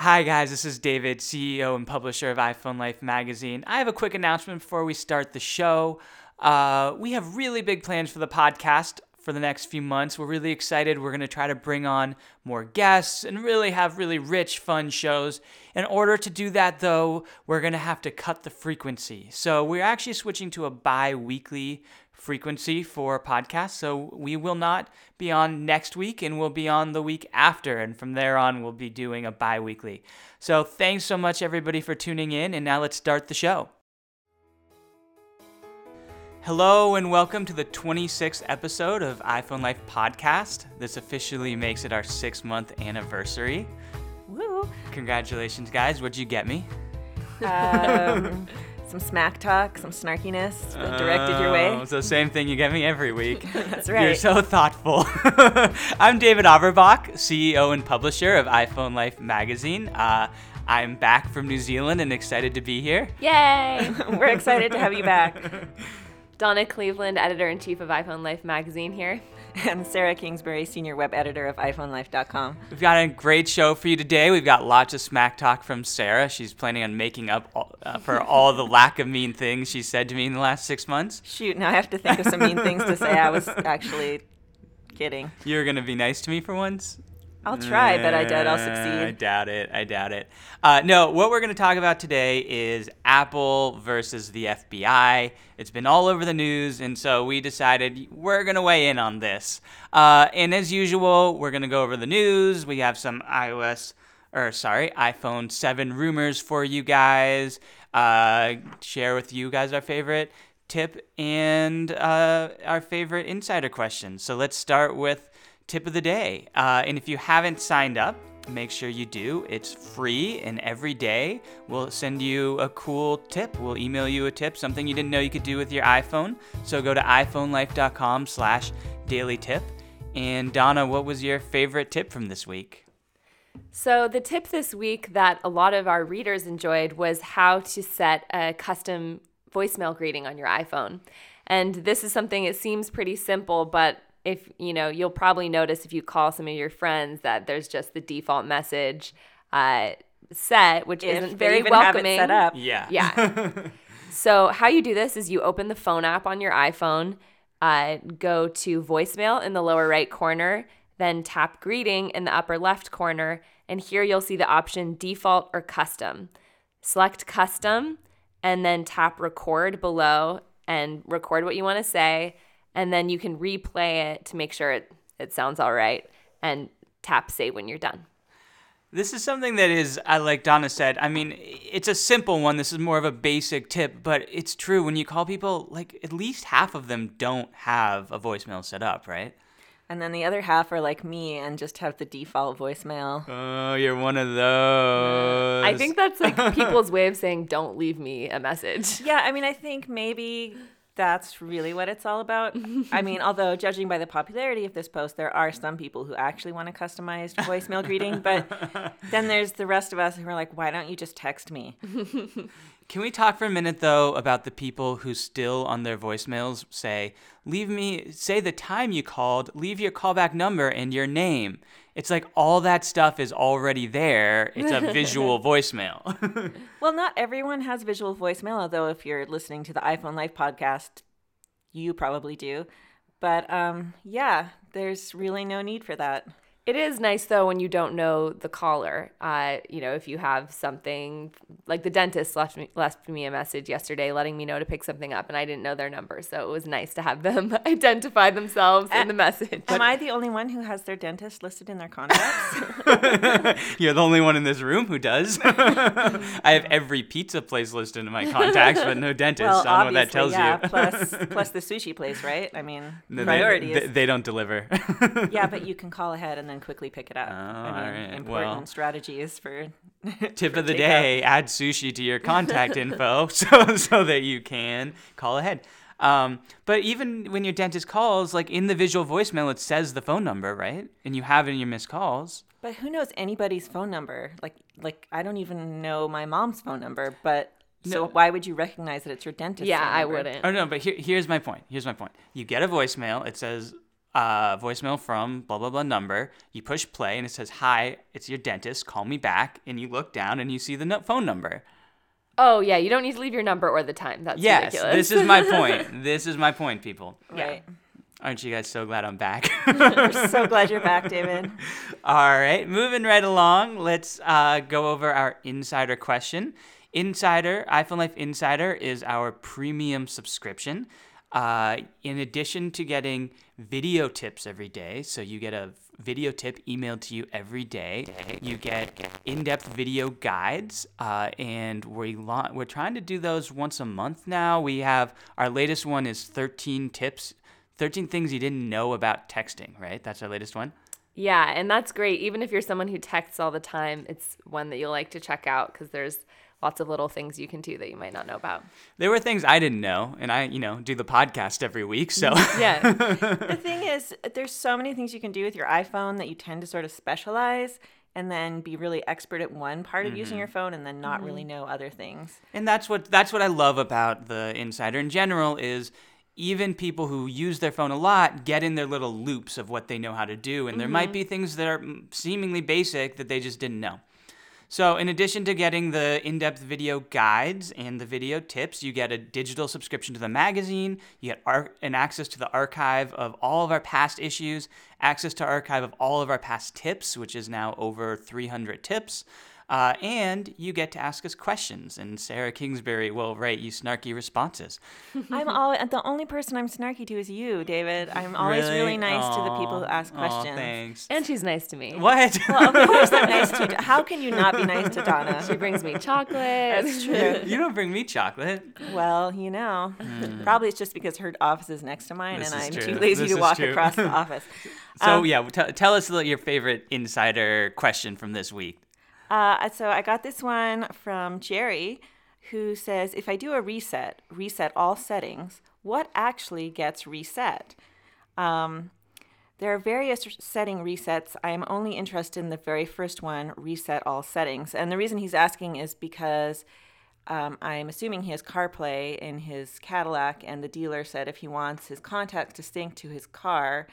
Hi, guys, this is David, CEO and publisher of iPhone Life magazine. I have a quick announcement before we start the show. Uh, we have really big plans for the podcast for the next few months. We're really excited. We're going to try to bring on more guests and really have really rich, fun shows. In order to do that, though, we're going to have to cut the frequency. So we're actually switching to a bi weekly frequency for podcasts. So we will not be on next week and we'll be on the week after. And from there on, we'll be doing a bi weekly. So thanks so much, everybody, for tuning in. And now let's start the show. Hello and welcome to the 26th episode of iPhone Life Podcast. This officially makes it our six month anniversary. Woo! Congratulations, guys. What'd you get me? Um, some smack talk, some snarkiness directed your way. Oh, It's the same thing you get me every week. That's right. You're so thoughtful. I'm David Averbach, CEO and publisher of iPhone Life magazine. Uh, I'm back from New Zealand and excited to be here. Yay! We're excited to have you back. Donna Cleveland, editor in chief of iPhone Life magazine here. And Sarah Kingsbury, senior web editor of iPhoneLife.com. We've got a great show for you today. We've got lots of smack talk from Sarah. She's planning on making up all, uh, for all the lack of mean things she said to me in the last six months. Shoot, now I have to think of some mean things to say. I was actually kidding. You're going to be nice to me for once? I'll try, but I doubt I'll succeed. I doubt it. I doubt it. Uh, no, what we're going to talk about today is Apple versus the FBI. It's been all over the news, and so we decided we're going to weigh in on this. Uh, and as usual, we're going to go over the news. We have some iOS, or sorry, iPhone 7 rumors for you guys. Uh, share with you guys our favorite tip and uh, our favorite insider questions. So let's start with tip of the day. Uh, and if you haven't signed up, make sure you do. It's free, and every day we'll send you a cool tip. We'll email you a tip, something you didn't know you could do with your iPhone. So go to iPhoneLife.com slash daily tip. And Donna, what was your favorite tip from this week? So, the tip this week that a lot of our readers enjoyed was how to set a custom voicemail greeting on your iPhone. And this is something it seems pretty simple, but if you know, you'll probably notice if you call some of your friends that there's just the default message uh, set, which If isn't they very even have it welcoming. set up. Yeah. Yeah. so how you do this is you open the phone app on your iPhone, uh, go to voicemail in the lower right corner, then tap greeting in the upper left corner, and here you'll see the option default or custom. Select custom, and then tap record below and record what you want to say, and then you can replay it to make sure it, it sounds all right, and tap save when you're done. This is something that is, I like Donna said. I mean, it's a simple one. This is more of a basic tip, but it's true. When you call people, like at least half of them don't have a voicemail set up, right? And then the other half are like me and just have the default voicemail. Oh, you're one of those. I think that's like people's way of saying, don't leave me a message. Yeah, I mean, I think maybe that's really what it's all about. I mean, although judging by the popularity of this post, there are some people who actually want a customized voicemail greeting, but then there's the rest of us who are like, why don't you just text me? Can we talk for a minute though about the people who still on their voicemails say, "Leave me say the time you called, leave your callback number and your name." It's like all that stuff is already there. It's a visual voicemail. Well, not everyone has visual voicemail, although if you're listening to the iPhone Life podcast, you probably do. But um, yeah, there's really no need for that. It is nice though when you don't know the caller. Uh, you know, if you have something like the dentist left me left me a message yesterday letting me know to pick something up, and I didn't know their number, so it was nice to have them identify themselves in the message. Am I the only one who has their dentist listed in their contacts? You're the only one in this room who does. I have every pizza place listed in my contacts, but no dentist. well, I don't know what that obviously, tells yeah. you. Plus, plus the sushi place, right? I mean, No, they- priorities. They, they don't deliver. yeah, but you can call ahead and then quickly pick it up. Oh, I mean, all right. important Well- strategies for Tip for of the takeout. day: add sushi to your contact info, so so that you can call ahead. Um, but even when your dentist calls, like in the visual voicemail, it says the phone number, right? And you have it in your missed calls. But who knows anybody's phone number? Like, like I don't even know my mom's phone number. But so why would you recognize that it's your dentist? yeah, phone I wouldn't. Oh no, but here, here's my point. Here's my point. You get a voicemail. It says uh, voicemail from blah blah blah number. You push play and it says, "Hi, it's your dentist. Call me back." And you look down and you see the no- phone number. Oh yeah, you don't need to leave your number or the time. That's Yes, ridiculous. this is my point. this is my point, people. Right. Aren't you guys so glad I'm back? We're so glad you're back, David. All right, moving right along. Let's uh, go over our insider question. Insider, iPhone Life Insider is our premium subscription. Uh, in addition to getting video tips every day, so you get a video tip emailed to you every day, you get in-depth video guides, uh, and we la- we're trying to do those once a month now. We have our latest one is 13 tips, 13 things you didn't know about texting. Right, that's our latest one. Yeah, and that's great. Even if you're someone who texts all the time, it's one that you'll like to check out because there's lots of little things you can do that you might not know about. There were things I didn't know, and I, you know, do the podcast every week. So Yeah. The thing is, there's so many things you can do with your iPhone that you tend to sort of specialize and then be really expert at one part of using mm-hmm. your phone and then not really mm-hmm. know other things. and that's what that's what I love about the Insider in general is even people who use their phone a lot get in their little loops of what they know how to do, and there might mm-hmm. be things that are seemingly basic that they just didn't know. So, in addition to getting the in depth video guides and the video tips, you get a digital subscription to the magazine. You get ar- an access to the archive of all of our past issues, access to archive of all of our past tips, which is now over 300 tips. Uh, and you get to ask us questions, and Sarah Kingsbury will write you snarky responses. I'm always the only person I'm snarky to is you, David. I'm always really, nice to the people who ask aw, questions. thanks. and she's nice to me. What? Well, of course I'm nice to you. How can you not be nice to Donna? She brings me chocolate. That's true. you don't bring me chocolate. Well, you know, probably it's just because her office is next to mine. This and I'm true. too lazy This to walk true. across the office. So Um, yeah, t- tell us your favorite insider question from this week. Uh, so I got this one from Jerry, who says, if I do a reset, reset all settings, what actually gets reset? Um, there are various setting resets. I am only interested in the very first one, reset all settings. And the reason he's asking is because um, I'm assuming he has CarPlay in his Cadillac, and the dealer said if he wants his contacts to sync to his car,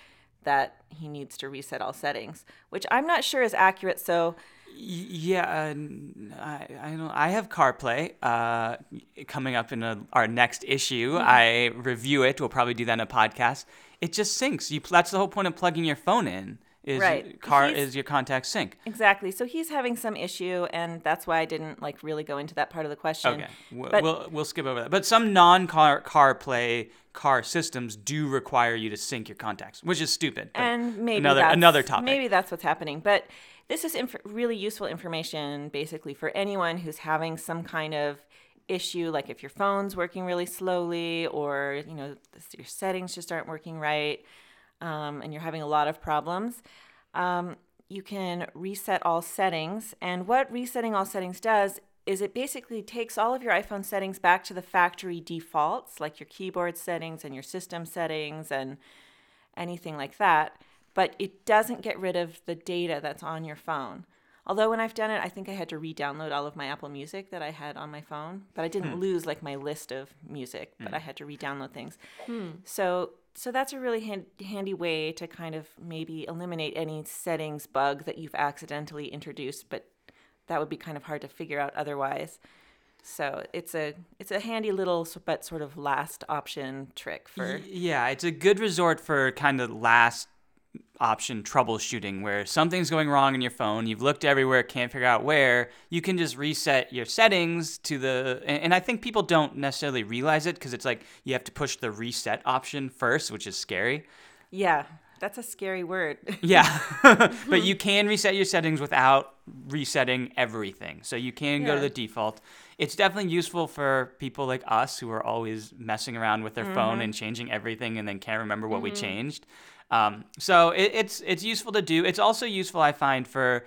that he needs to reset all settings, which I'm not sure is accurate. So Yeah, uh, I, I don't. I have CarPlay uh, coming up in a, our next issue. Mm-hmm. I review it. We'll probably do that in a podcast. It just syncs. You. That's the whole point of plugging your phone in. Is Right. car He's- is your contact sync. Exactly. So he's having some issue, and that's why I didn't like really go into that part of the question. Okay, w- But- we'll we'll skip over that. But some non-car CarPlay car systems do require you to sync your contacts, which is stupid. and maybe another that's, another topic. Maybe that's what's happening. But this is inf- really useful information, basically, for anyone who's having some kind of issue, like if your phone's working really slowly, or you know your settings just aren't working right, um, and you're having a lot of problems. Um, you can reset all settings, and what resetting all settings does is it basically takes all of your iPhone settings back to the factory defaults, like your keyboard settings and your system settings and anything like that, but it doesn't get rid of the data that's on your phone. Although when I've done it, I think I had to re-download all of my Apple Music that I had on my phone, but I didn't hmm. lose like my list of music, but I hmm. had to re-download things. Hmm. So so that's a really hand, handy way to kind of maybe eliminate any settings bug that you've accidentally introduced, but that would be kind of hard to figure out otherwise. So it's a it's a handy little but sort of last option trick for Yeah, it's a good resort for kind of last option troubleshooting where something's going wrong in your phone, you've looked everywhere, can't figure out where, you can just reset your settings to the and, I think people don't necessarily realize it because it's like you have to push the reset option first, which is scary. Yeah, that's a scary word. Yeah. but you can reset your settings without resetting everything. So you can go to the default. It's definitely useful for people like us who are always messing around with their phone mm-hmm. and changing everything and then can't remember what we mm-hmm. changed. Um, so it, it's it's useful to do. It's also useful I find for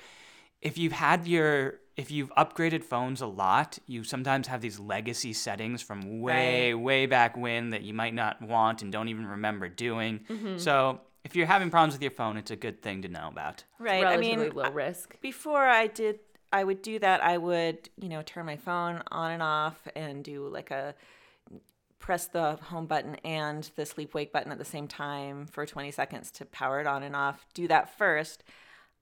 if you've had your if you've upgraded phones a lot, you sometimes have these legacy settings from way way back when that you might not want and don't even remember doing. So if you're having problems with your phone, it's a good thing to know about. right. I Relatively mean, low risk. before I did I would do that, I would, you know, turn my phone on and off and do like a press the home button and the sleep wake button at the same time for 20 seconds to power it on and off. Do that first.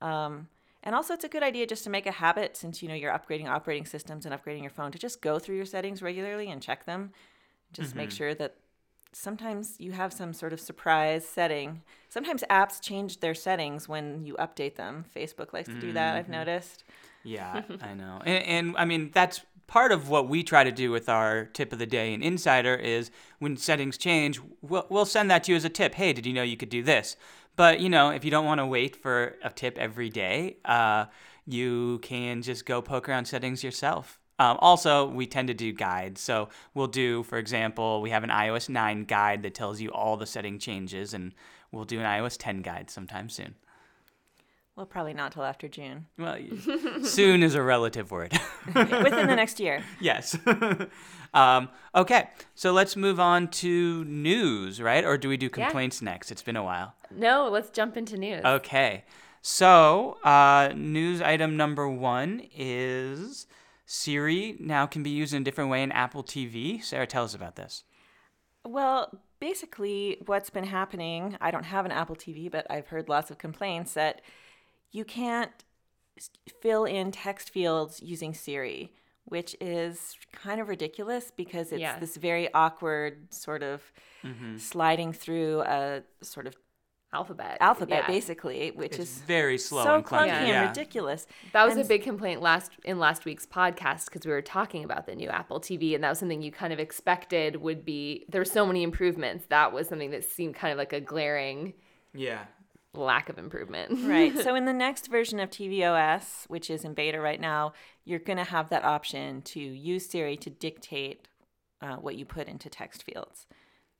Um, and also, it's a good idea just to make a habit since you know you're upgrading operating systems and upgrading your phone to just go through your settings regularly and check them. Just make sure that sometimes you have some sort of surprise setting. Sometimes apps change their settings when you update them. Facebook likes to do that, I've noticed. Yeah, I know. And, and I mean, that's part of what we try to do with our tip of the day in Insider is when settings change, we'll, we'll send that to you as a tip. Hey, did you know you could do this? But, you know, if you don't want to wait for a tip every day, uh, you can just go poke around settings yourself. Um, also, we tend to do guides. So we'll do, for example, we have an iOS 9 guide that tells you all the setting changes, and we'll do an iOS 10 guide sometime soon. Well, probably not till after June. Well, soon is a relative word. Within the next year. yes. um, okay, so let's move on to news, right? Or do we do complaints next? It's been a while. No, let's jump into news. Okay, so uh, news item number one is Siri now can be used in a different way in Apple TV. Sarah, tell us about this. Well, basically, what's been happening, I don't have an Apple TV, but I've heard lots of complaints that you can't fill in text fields using Siri, which is kind of ridiculous because it's Yeah. this very awkward sort of mm-hmm. sliding through a sort of Alphabet. alphabet, Yeah. basically, which It's is very slow so and clunky. clunky and yeah. ridiculous. That was And a big complaint last in last week's podcast because we were talking about the new Apple TV, and that was something you kind of expected would be. There were so many improvements. That was something that seemed kind of like a glaring Yeah. Lack of improvement. right. So in the next version of tvOS, which is in beta right now, you're going to have that option to use Siri to dictate uh, what you put into text fields,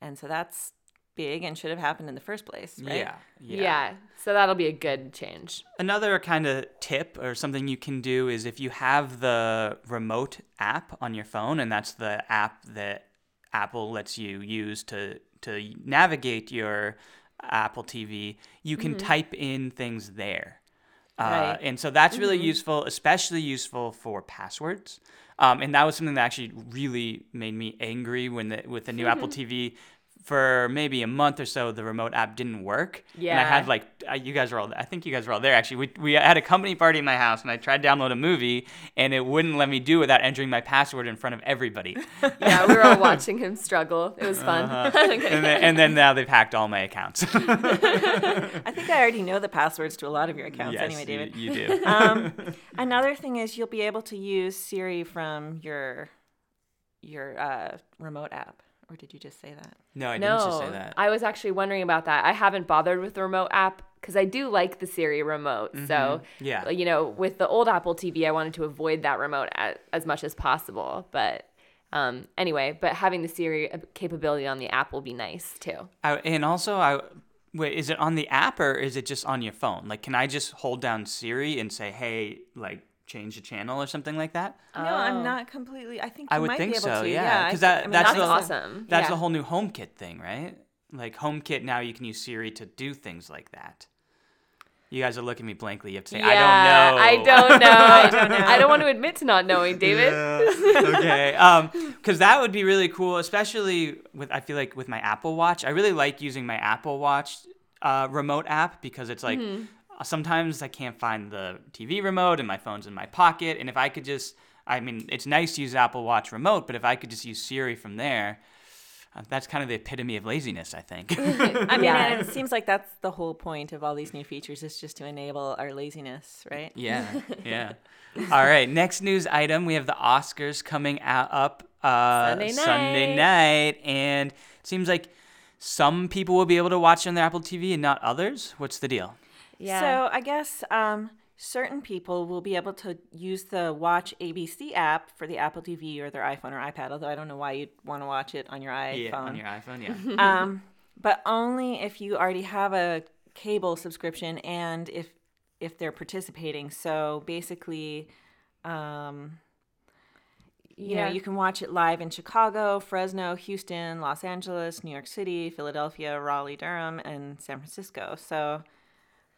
and so that's big and should have happened in the first place, right? Yeah. Yeah. So that'll be a good change. Another kind of tip or something you can do is if you have the remote app on your phone, and that's the app that Apple lets you use to to navigate your Apple TV, you can type in things there. Uh, Right. and so that's really useful, especially useful for passwords. Um, and that was something that actually really made me angry when the, with the new Apple TV. For maybe a month or so, the remote app didn't work. yeah And I had like you guys were all. I think you guys were all there. Actually, we we had a company party in my house, and I tried to download a movie, and it wouldn't let me do it without entering my password in front of everybody. Yeah, we were all watching him struggle. It was fun. and, then, and then now they've hacked all my accounts. I think I already know the passwords to a lot of your accounts yes, anyway, David. You, you do. um, another thing is you'll be able to use Siri from your your uh, remote app. Or did you just say that? no, I didn't just say that. I was actually wondering about that. I haven't bothered with the remote app because I do like the Siri remote. So, Mm-hmm. Yeah. you know, with the old Apple TV, I wanted to avoid that remote a as much as possible. But um, anyway, but having the Siri capability on the app will be nice too. I, and also, I wait. Is it on the app or is it just on your phone? Like, can I just hold down Siri and say, "Hey, like, change the channel" or something like that? No, I'm not completely. I think you I would might think be able so. to. Yeah, because thi- that I mean, that's, that's the awesome. That's Yeah. the whole new HomeKit thing, right? Like HomeKit now, you can use Siri to do things like that. You guys are looking at me blankly. You have to say, yeah, "I don't know." I don't know. I don't know. I don't want to admit to not knowing, David. okay. Um, because that would be really cool, especially with I feel like with my Apple Watch. I really like using my Apple Watch uh, remote app because it's like Mm-hmm. Sometimes I can't find the TV remote and my phone's in my pocket, and if I could just, I mean, it's nice to use Apple Watch remote, but if I could just use Siri from there. uh, That's kind of the epitome of laziness, I think. I mean, Yeah. it seems like that's the whole point of all these new features is just to enable our laziness, right? Yeah, yeah. All right, next news item. We have the Oscars coming out up uh, Sunday Sunday night, and it seems like some people will be able to watch on their Apple TV and not others. What's the deal? Yeah. So I guess um, certain people will be able to use the Watch ABC app for the Apple TV or their iPhone or iPad. Although I don't know why you'd want to watch it on your iPhone. Yeah, on your iPhone. Yeah. um, but only if you already have a cable subscription and if if they're participating. So basically, um, you yeah. know, you can watch it live in Chicago, Fresno, Houston, Los Angeles, New York City, Philadelphia, Raleigh, Durham, and San Francisco. So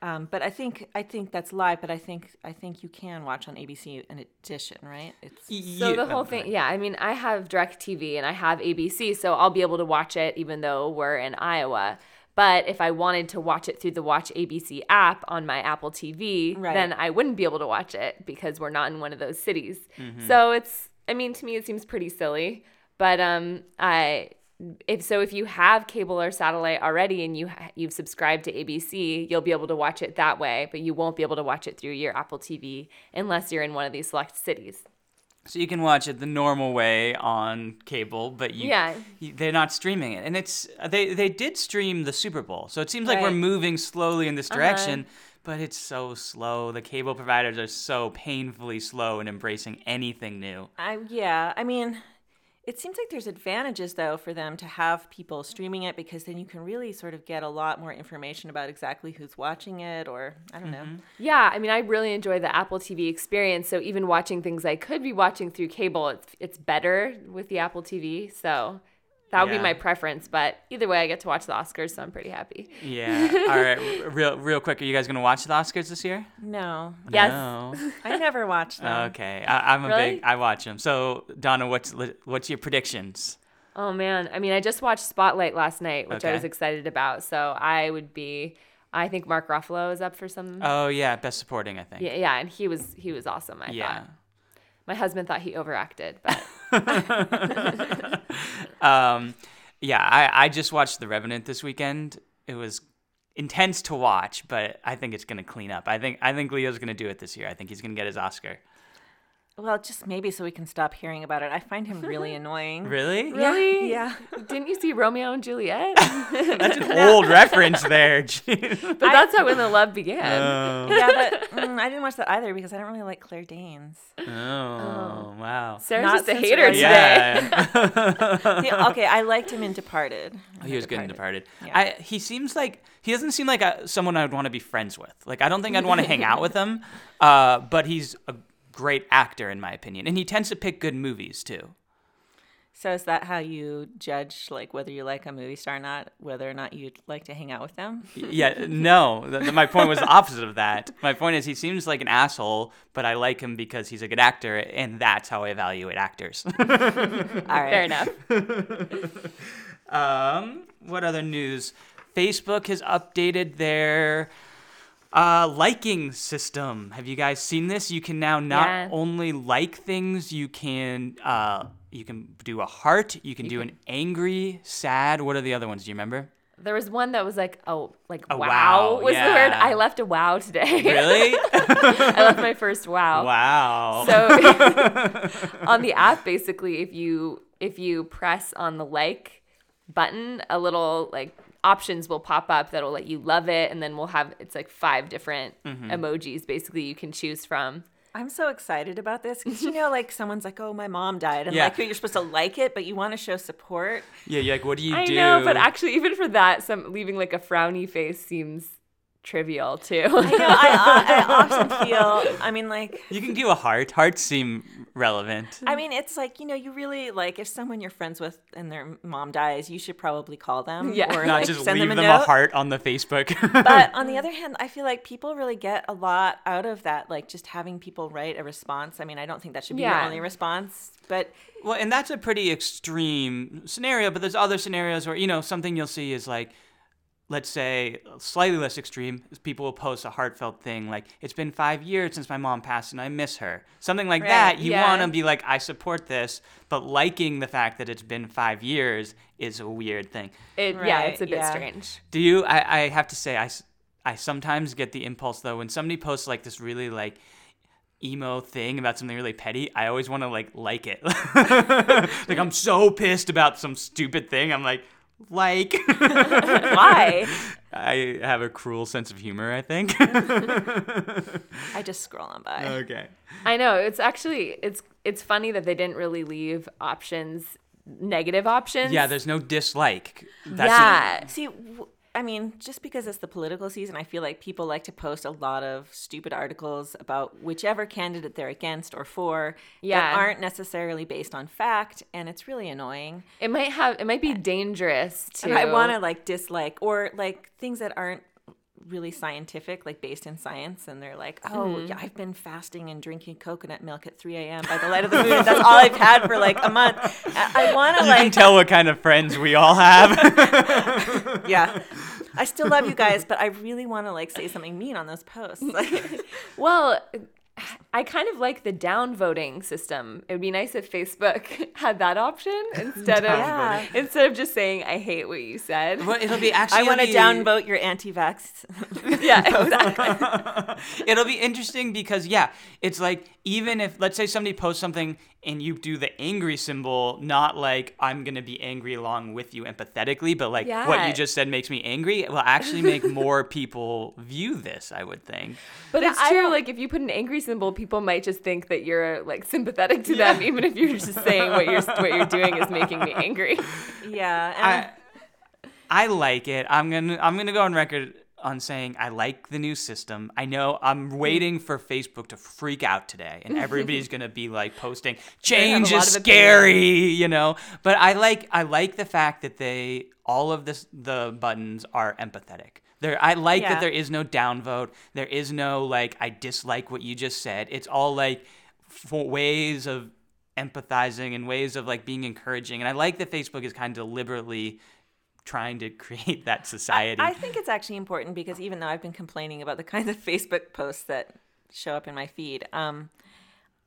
Um, but I think I think that's live. But I think I think you can watch on ABC in addition, right? It's So the whole thing, yeah. I mean, I have DirecTV and I have ABC, so I'll be able to watch it even though we're in Iowa. But if I wanted to watch it through the Watch ABC app on my Apple TV, Right. then I wouldn't be able to watch it because we're not in one of those cities. Mm-hmm. So it's, I mean, to me, it seems pretty silly. But um, I, if so, if you have cable or satellite already and you ha- you've subscribed to ABC, you'll be able to watch it that way. But you won't be able to watch it through your Apple TV unless you're in one of these select cities. So you can watch it the normal way on cable, but you, Yeah. you- they're not streaming it. And it's they they did stream the Super Bowl, so it seems like we're moving slowly in this Uh-huh. direction. But it's so slow. The cable providers are so painfully slow in embracing anything new. I yeah. I mean, it seems like there's advantages though for them to have people streaming it because then you can really sort of get a lot more information about exactly who's watching it, or I don't know. Mm-hmm. Yeah, I mean, I really enjoy the Apple TV experience. So even watching things I could be watching through cable, it's it's better with the Apple TV. So that would Yeah. be my preference. But either way, I get to watch the Oscars, so I'm pretty happy. Yeah. All right. Real real quick. Are you guys gonna watch the Oscars this year? No, Yes. No. I never watch them. Okay. I, I'm a Really? big. I watch them. So Donna, what's what's your predictions? Oh man, I mean, I just watched Spotlight last night, which I was excited about. So I would be. I think Mark Ruffalo is up for some. Oh yeah, best supporting. I think. yeah, yeah, and he was he was awesome. I Yeah. thought. My husband thought he overacted, but Um, yeah, I, I just watched The Revenant this weekend. It was intense to watch, but I think it's gonna clean up. I think I think Leo's gonna do it this year. I think he's gonna get his Oscar. Well, just maybe so we can stop hearing about it. I find him really annoying. Really? really, Yeah. Didn't you see Romeo and Juliet? That's an old reference there. But that's how when the love began. Oh. yeah, but mm, I didn't watch that either because I don't really like Claire Danes. Oh, wow. Sarah's Not just a hater today. Yeah. Yeah, okay, I liked him in Departed. Oh, he was good in Departed. Yeah. I he seems like he doesn't seem like a, someone I'd want to be friends with. Like I don't think I'd want to hang out with him. Uh, but he's a great actor in my opinion, and he tends to pick good movies too. So is that how you judge like whether you like a movie star or not, whether or not you'd like to hang out with them? Yeah, no. th- th- my point was the opposite of that. My point is he seems like an asshole, but I like him because he's a good actor, and that's how I evaluate actors. All right. Fair enough. um, what other news? Facebook has updated their uh, liking system. Have you guys seen this? You can now not Yeah. only like things, you can uh, you can do a heart, you can do an angry, sad. What are the other ones? Do you remember? There was one that was like, oh, like A wow, wow, was the word. I left a wow today. Really? I left my first wow. wow. So on the app, basically, if you if you press on the like button, a little like options will pop up that'll let you love it, and then we'll have it's like five different Mm-hmm. emojis basically you can choose from. I'm so excited about this because you know, like someone's like, "Oh, my mom died," and Yeah. like you're supposed to like it, but you want to show support. yeah, you're like, what do you I do? know, but actually, even for that, some leaving like a frowny face seems trivial too. I know. I, I often feel. I mean, like, you can do a heart. Hearts seem relevant. I mean, it's like you know, you really like if someone you're friends with and their mom dies, you should probably call them. Yeah. or Not like, just send leave them them, a a, heart on the Facebook. but on the other hand, I feel like people really get a lot out of that, like just having people write a response. I mean, I don't think that should be Yeah. your only response, but Well, and that's a pretty extreme scenario, but there's other scenarios where, you know, something you'll see is like, let's say, slightly less extreme, is people will post a heartfelt thing like, it's been five years since my mom passed and I miss her. Something like Right, that. You yeah. want to be like, I support this, but liking the fact that it's been five years is a weird thing. It, yeah, it's a bit yeah. strange. Do you? I, I have to say, I, I sometimes get the impulse though when somebody posts like this really like emo thing about something really petty. I always want to like like it. like I'm so pissed about some stupid thing. I'm like like. why? I have a cruel sense of humor. I think. I just scroll on by. okay. I know it's actually it's it's funny that they didn't really leave options, negative options. Yeah, there's no dislike. That's yeah. See, w- I mean, just because it's the political season, I feel like people like to post a lot of stupid articles about whichever candidate they're against or for Yeah. that aren't necessarily based on fact, and it's really annoying. It might have it might be dangerous to And I want to like dislike or like things that aren't really scientific, like based in science, and they're like, "Oh, Mm-hmm. yeah, I've been fasting and drinking coconut milk at 3 a.m. by the light of the moon. That's all I've had for like a month." I, I want to You can like, tell what kind of friends we all have. yeah. I still love you guys, but I really want to like say something mean on those posts. Like, Well, I kind of like the downvoting system. It would be nice if Facebook had that option instead of Yeah. instead of just saying I hate what you said. well, it'll be actually. I want to be- downvote your anti-vax. yeah, exactly. It'll be interesting because yeah, it's like even if let's say somebody posts something and you do the angry symbol, not like I'm gonna be angry along with you empathetically, but like what you just said makes me angry, it will actually make more people view this. I would think. But Yeah, it's I true. Like if you put an angry symbol, people might just think that you're like sympathetic to them, even if you're just saying what you're what you're doing is making me angry. yeah, and I I like it. I'm gonna I'm gonna go on record on saying I like the new system. I know I'm waiting for Facebook to freak out today, and everybody's gonna be like posting change is scary, you know. But I like I like the fact that they all of this the buttons are empathetic. There, I like Yeah. that there is no downvote. There is no like I dislike what you just said. It's all like for ways of empathizing and ways of like being encouraging. And I like that Facebook is kind of deliberately trying to create that society. I think it's actually important because even though I've been complaining about the kinds of Facebook posts that show up in my feed, um,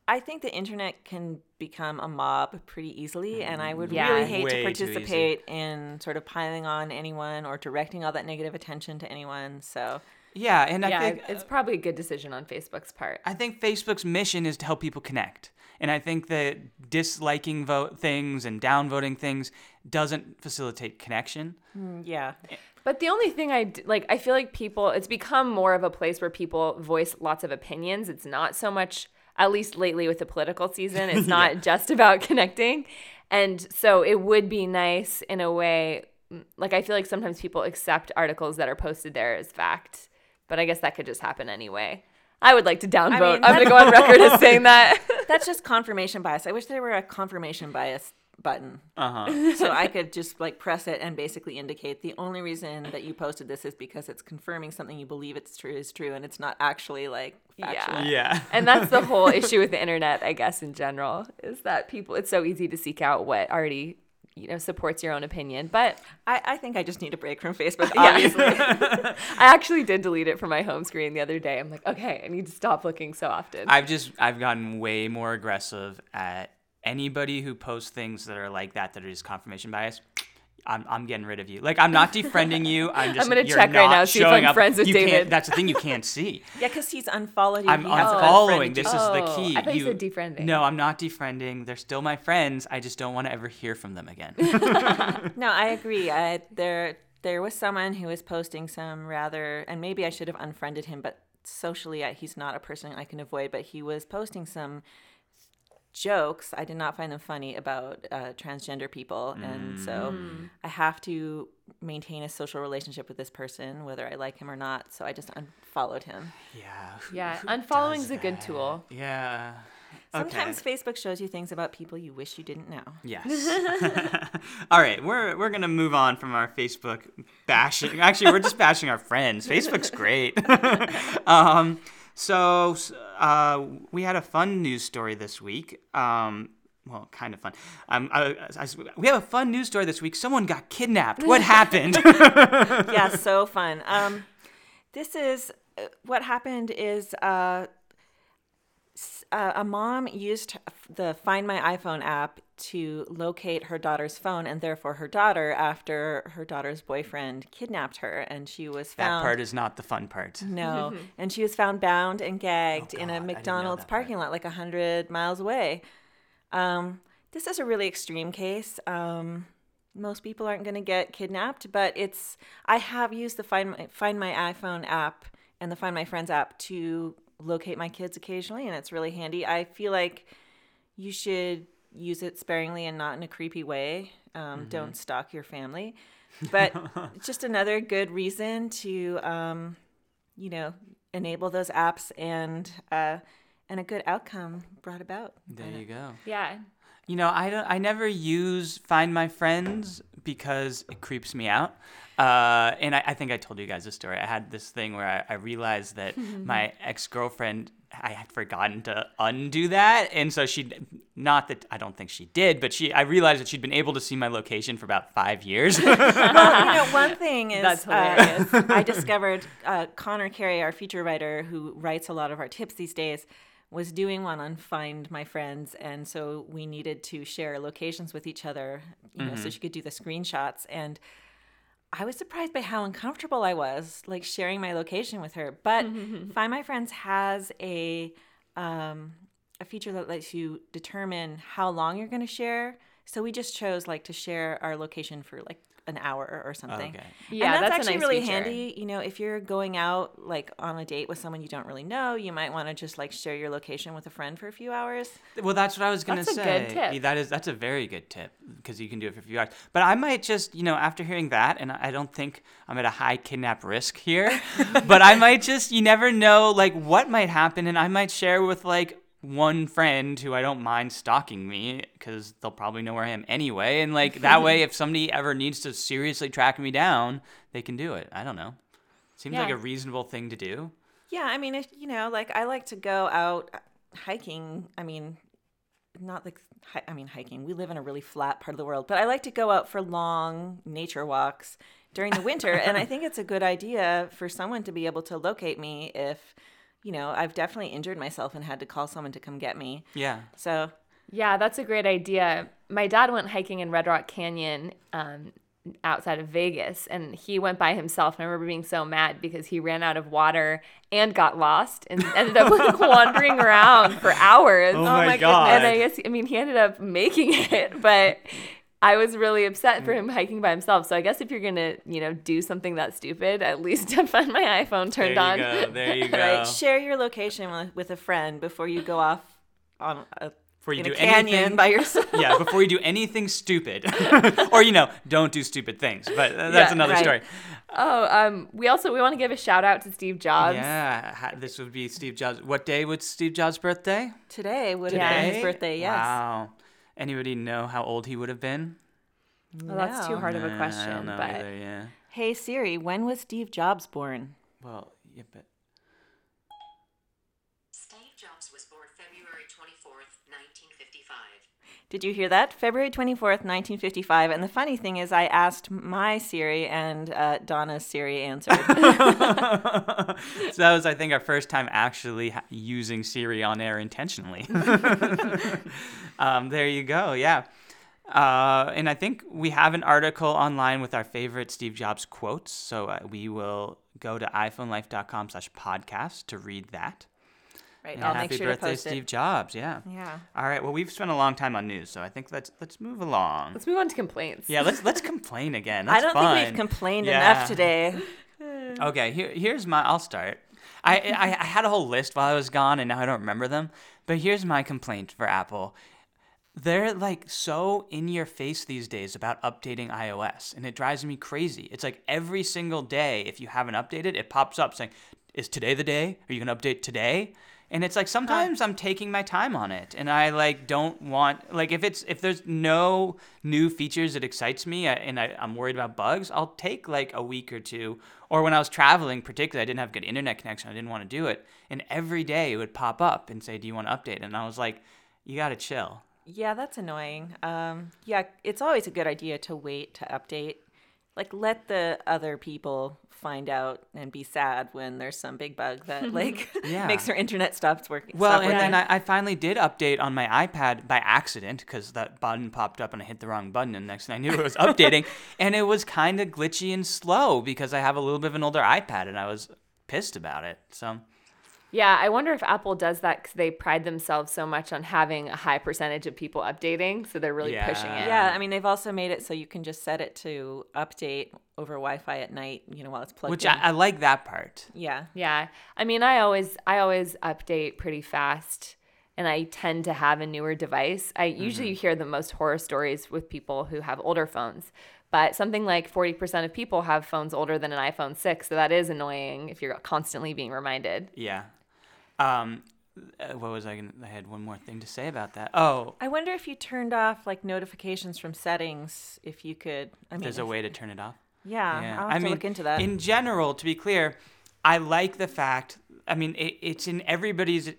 I think the internet can become a mob pretty easily, and I would Yeah. really hate Way to participate in sort of piling on anyone or directing all that negative attention to anyone. So yeah, and I yeah, think it's probably a good decision on Facebook's part. I think Facebook's mission is to help people connect. And I think that disliking vote things and downvoting things doesn't facilitate connection. mm, yeah, But the only thing I like, I feel like people, it's become more of a place where people voice lots of opinions. It's not so much, at least lately with the political season, it's not just about connecting. And so it would be nice in a way, mm, like, I feel like sometimes people accept articles that are posted there as fact, but I guess that could just happen anyway. I would like to downvote. mean, I'm going to go on record as saying that. that's just confirmation bias. I wish there were a confirmation bias button. Uh huh. so I could just like press it and basically indicate the only reason that you posted this is because it's confirming something you believe it's true is true and it's not actually like factual. Yeah. Yeah. and that's the whole issue with the internet, I guess, in general, is that people, it's so easy to seek out what already, you know, supports your own opinion. But I, I think I just need a break from Facebook, Yeah. obviously. I actually did delete it from my home screen the other day. I'm like, okay, I need to stop looking so often. I've just I've gotten way more aggressive at anybody who posts things that are like that that are just confirmation bias. I'm, I'm getting rid of you. Like I'm not defriending you. I'm just. gonna you're check right not now, see if showing I'm up. friends with You can't- David. That's the thing you can't see. yeah, because he's unfollowed you. I'm unfollowing. unfriended you. This is the Oh, key. I thought you said defriending. No, I'm not defriending. They're still my friends. I just don't want to ever hear from them again. No, I agree. I, there, there was someone who was posting some rather, and maybe I should have unfriended him, but socially, I, he's not a person I can avoid. But he was posting some jokes. I did not find them funny about uh, transgender people, and so I have to maintain a social relationship with this person, whether I like him or not. So I just unfollowed him. yeah. who- yeah, who unfollowing is a good tool. Yeah. Okay. Sometimes Facebook shows you things about people you wish you didn't know. Yes. All right, we're we're gonna move on from our Facebook bashing. Actually, we're just bashing our friends. Facebook's great. um, so uh, we had a fun news story this week. Um, well, kind of fun. Um, I, I- we have a fun news story this week. Someone got kidnapped. What happened? yeah, so fun. Um, this is uh, what happened is uh, uh, a mom used the Find My iPhone app to locate her daughter's phone, and therefore her daughter, after her daughter's boyfriend kidnapped her, and she was that found. part is not the fun part. No, and she was found bound and gagged in God, I a didn't McDonald's that part. parking lot, like a hundred miles away. Um, this is a really extreme case. Um, most people aren't going to get kidnapped, but it's. I have used the Find My, Find My iPhone app and the Find My Friends app to locate my kids occasionally, and it's really handy. I feel like you should use it sparingly and not in a creepy way. Um, Don't stalk your family, but just another good reason to, um, you know, enable those apps and uh, and a good outcome brought about. There you go. Yeah. You know, I don't. I never use Find My Friends because it creeps me out. Uh, and I, I think I told you guys this story. I had this thing where I, I realized that my ex girlfriend, I had forgotten to undo that, and so she, not that I don't think she did, but she, I realized that she'd been able to see my location for about five years. well, you know, one thing is That's uh. I discovered uh, Conner Carey, our feature writer, who writes a lot of our tips these days, was doing one on Find My Friends, and so we needed to share locations with each other, you know, so she could do the screenshots and. I was surprised by how uncomfortable I was, like sharing my location with her. But Find My Friends has a um, a feature that lets you determine how long you're going to share. So we just chose like to share our location for like an hour or oh, something. Okay. Yeah, and that's, that's actually nice really feature. handy. You know, if you're going out like on a date with someone you don't really know, you might want to just like share your location with a friend for a few hours. Well, that's what I was gonna That's a say. good tip. Yeah, That is that's a very good tip because you can do it for a few hours. But I might just, you know, after hearing that, and I don't think I'm at a high kidnap risk here, but I might just, you never know, like what might happen, and I might share with like one friend who I don't mind stalking me because they'll probably know where I am anyway, and like that way, if somebody ever needs to seriously track me down, they can do it. I don't know. Seems like a reasonable thing to do. Yeah, I mean, if you know, like I like to go out uh, hiking. I mean, not like hi- I mean hiking. We live in a really flat part of the world, but I like to go out for long nature walks during the winter, and I think it's a good idea for someone to be able to locate me if, you know, I've definitely injured myself and had to call someone to come get me. Yeah. So Yeah, that's a great idea. My dad went hiking in Red Rock Canyon um, outside of Vegas, and he went by himself. And I remember being so mad because he ran out of water and got lost and ended up like, wandering around for hours. Oh my my god. And I guess, I mean, he ended up making it, but I was really upset for him hiking by himself. So I guess if you're going to, you know, do something that stupid, at least find my iPhone turned there on. you go. There you go. right, share your location with, with a friend before you go off on a, Before you in do a canyon anything, by yourself. yeah, before you do anything stupid, or you know, don't do stupid things. But uh, that's Yeah, another right. story. Oh, um, we also, we want to give a shout out to Steve Jobs. Yeah, this would be Steve Jobs. What day was Steve Jobs' birthday? Today would have been his birthday. Yes. Wow. Anybody know how old he would have been? Well, that's too hard of a question, I don't know but either. Yeah. Hey Siri, when was Steve Jobs born? Well, yeah, but Steve Jobs was born February 24th, 1955. Did you hear that? February 24th, 1955. And the funny thing is, I asked my Siri, and uh, Donna's Siri answered. so that was, I think, our first time actually using Siri on air intentionally. um, there you go. Yeah. Uh, and I think we have an article online with our favorite Steve Jobs quotes. So uh, we will go to iPhoneLife.com slash podcast to read that. Right. I'll happy make sure to birthday, post Steve it. Jobs. Yeah. Yeah. All right. Well, we've spent a long time on news, so I think let's let's move along. let's move on to complaints. Yeah, let's let's complain again. I don't fun. think we've complained Yeah. enough today. Okay, here, here's my. I'll start. I, I I had a whole list while I was gone, and now I don't remember them. But here's my complaint for Apple. They're like so in your face these days about updating iOS, and it drives me crazy. It's like every single day, if you haven't updated, it pops up saying, "Is today the day? Are you gonna update today?" And it's like sometimes I'm taking my time on it, and I like don't want like if it's if there's no new features that excites me, and I, I'm worried about bugs, I'll take like a week or two. Or when I was traveling, particularly, I didn't have good internet connection. I didn't want to do it, and every day it would pop up and say, "Do you want to update?" And I was like, "You gotta chill." Yeah, that's annoying. Um, yeah, it's always a good idea to wait to update. Like, let the other people find out and be sad when there's some big bug that like Yeah. makes their internet stops working. Well, stop and working. then I, I finally did update on my iPad by accident because that button popped up and I hit the wrong button, and next thing I knew it was updating, and it was kind of glitchy and slow because I have a little bit of an older iPad, and I was pissed about it. So Yeah, I wonder if Apple does that because they pride themselves so much on having a high percentage of people updating, so they're really pushing it. yeah, I mean they've also made it so you can just set it to update over Wi-Fi at night. You know, while it's plugged which in. I, I like that part. yeah. Yeah. I mean, I always I always update pretty fast and I tend to have a newer device. I usually Mm-hmm. hear the most horror stories with people who have older phones. But something like 40% of people have phones older than an iPhone 6, so that is annoying if you're constantly being reminded. Yeah. Um, uh, what was I gonna? I had one more thing to say about that. Oh, I wonder if you turned off like notifications from settings. If you could, I mean, there's a way to turn it off. Yeah, I'll have I to mean, look into that. In general, to be clear, I like the fact. I mean, it, it's in everybody's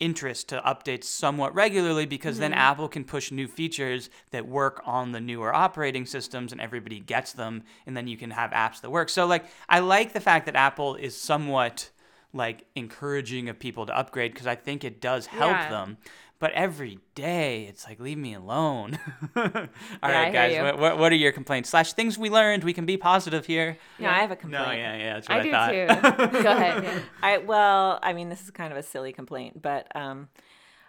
interest to update somewhat regularly because Mm-hmm. then Apple can push new features that work on the newer operating systems and everybody gets them, and then you can have apps that work. So, like, I like the fact that Apple is somewhat like encouraging of people to upgrade because I think it does help Yeah. them. But every day, it's like, leave me alone. All right, I hear guys, what, what, what are your complaints? Slash things we learned. We can be positive here. no, I have a complaint. No, yeah, yeah, that's what I I, do thought. too. Go ahead. yeah. I well, I mean, this is kind of a silly complaint, but um,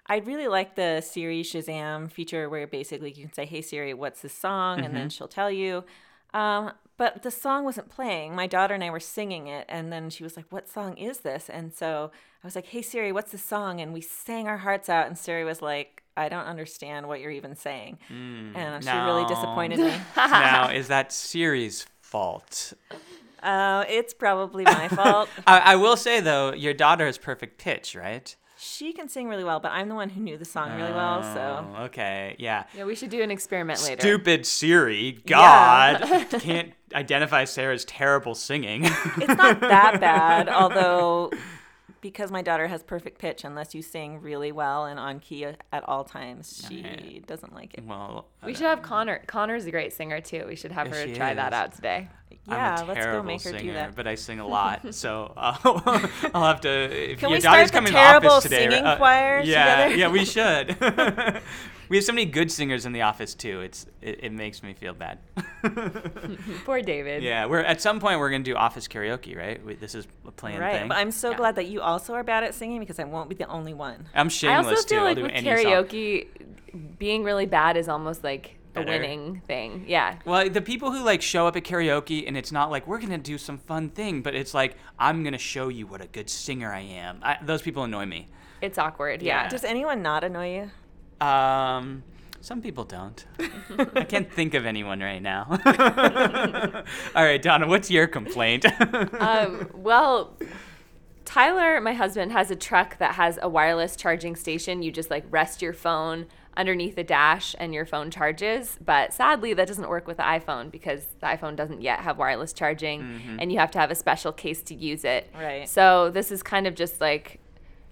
I really like the Siri Shazam feature where basically you can say, "Hey Siri, what's this song?" and Mm-hmm. then she'll tell you. Um, but the song wasn't playing. My daughter and I were singing it, and then she was like, "What song is this?" And so I was like, "Hey Siri, what's the song?" And we sang our hearts out, and Siri was like, "I don't understand what you're even saying," and she really disappointed me. now, is that Siri's fault? Uh, it's probably my fault. I, I will say though, your daughter has perfect pitch, right? She can sing really well, but I'm the one who knew the song really well, so. Oh, okay, yeah. Yeah, we should do an experiment later. Stupid Siri, Yeah. God, can't identify Sarah's terrible singing. It's not that bad, although because my daughter has perfect pitch, unless you sing really well and on key at all times, she Okay. doesn't like it. well, We should have Conner. Conner's a great singer too. We should have Yeah, her she try that out today. Yeah, let's go make her singer, do that. but I sing a lot, so I'll, I'll have to. If Can your we daughter's start the coming to terrible office today, singing uh, choir Yeah, together? yeah, we should. we have so many good singers in the office too. It's it, it makes me feel bad. Poor David. yeah, we're at some point we're gonna do office karaoke, right? We, this is a planned Right, thing. but I'm so Yeah. glad that you also are bad at singing because I won't be the only one. I'm shameless I shameless also too. feel I'll like do with any song. karaoke, being really bad is almost like a winning thing. Yeah. Well, the people who like show up at karaoke and it's not like we're gonna do some fun thing, but it's like I'm gonna show you what a good singer I am. I, those people annoy me. It's awkward. Yeah. Yeah. Does anyone not annoy you? Um, some people don't. I can't think of anyone right now. All right, Donna, what's your complaint? um, well, Tyler, my husband, has a truck that has a wireless charging station. You just like rest your phone underneath the dash and your phone charges. But sadly, that doesn't work with the iPhone because the iPhone doesn't yet have wireless charging and you have to have a special case to use it. Right. So this is kind of just like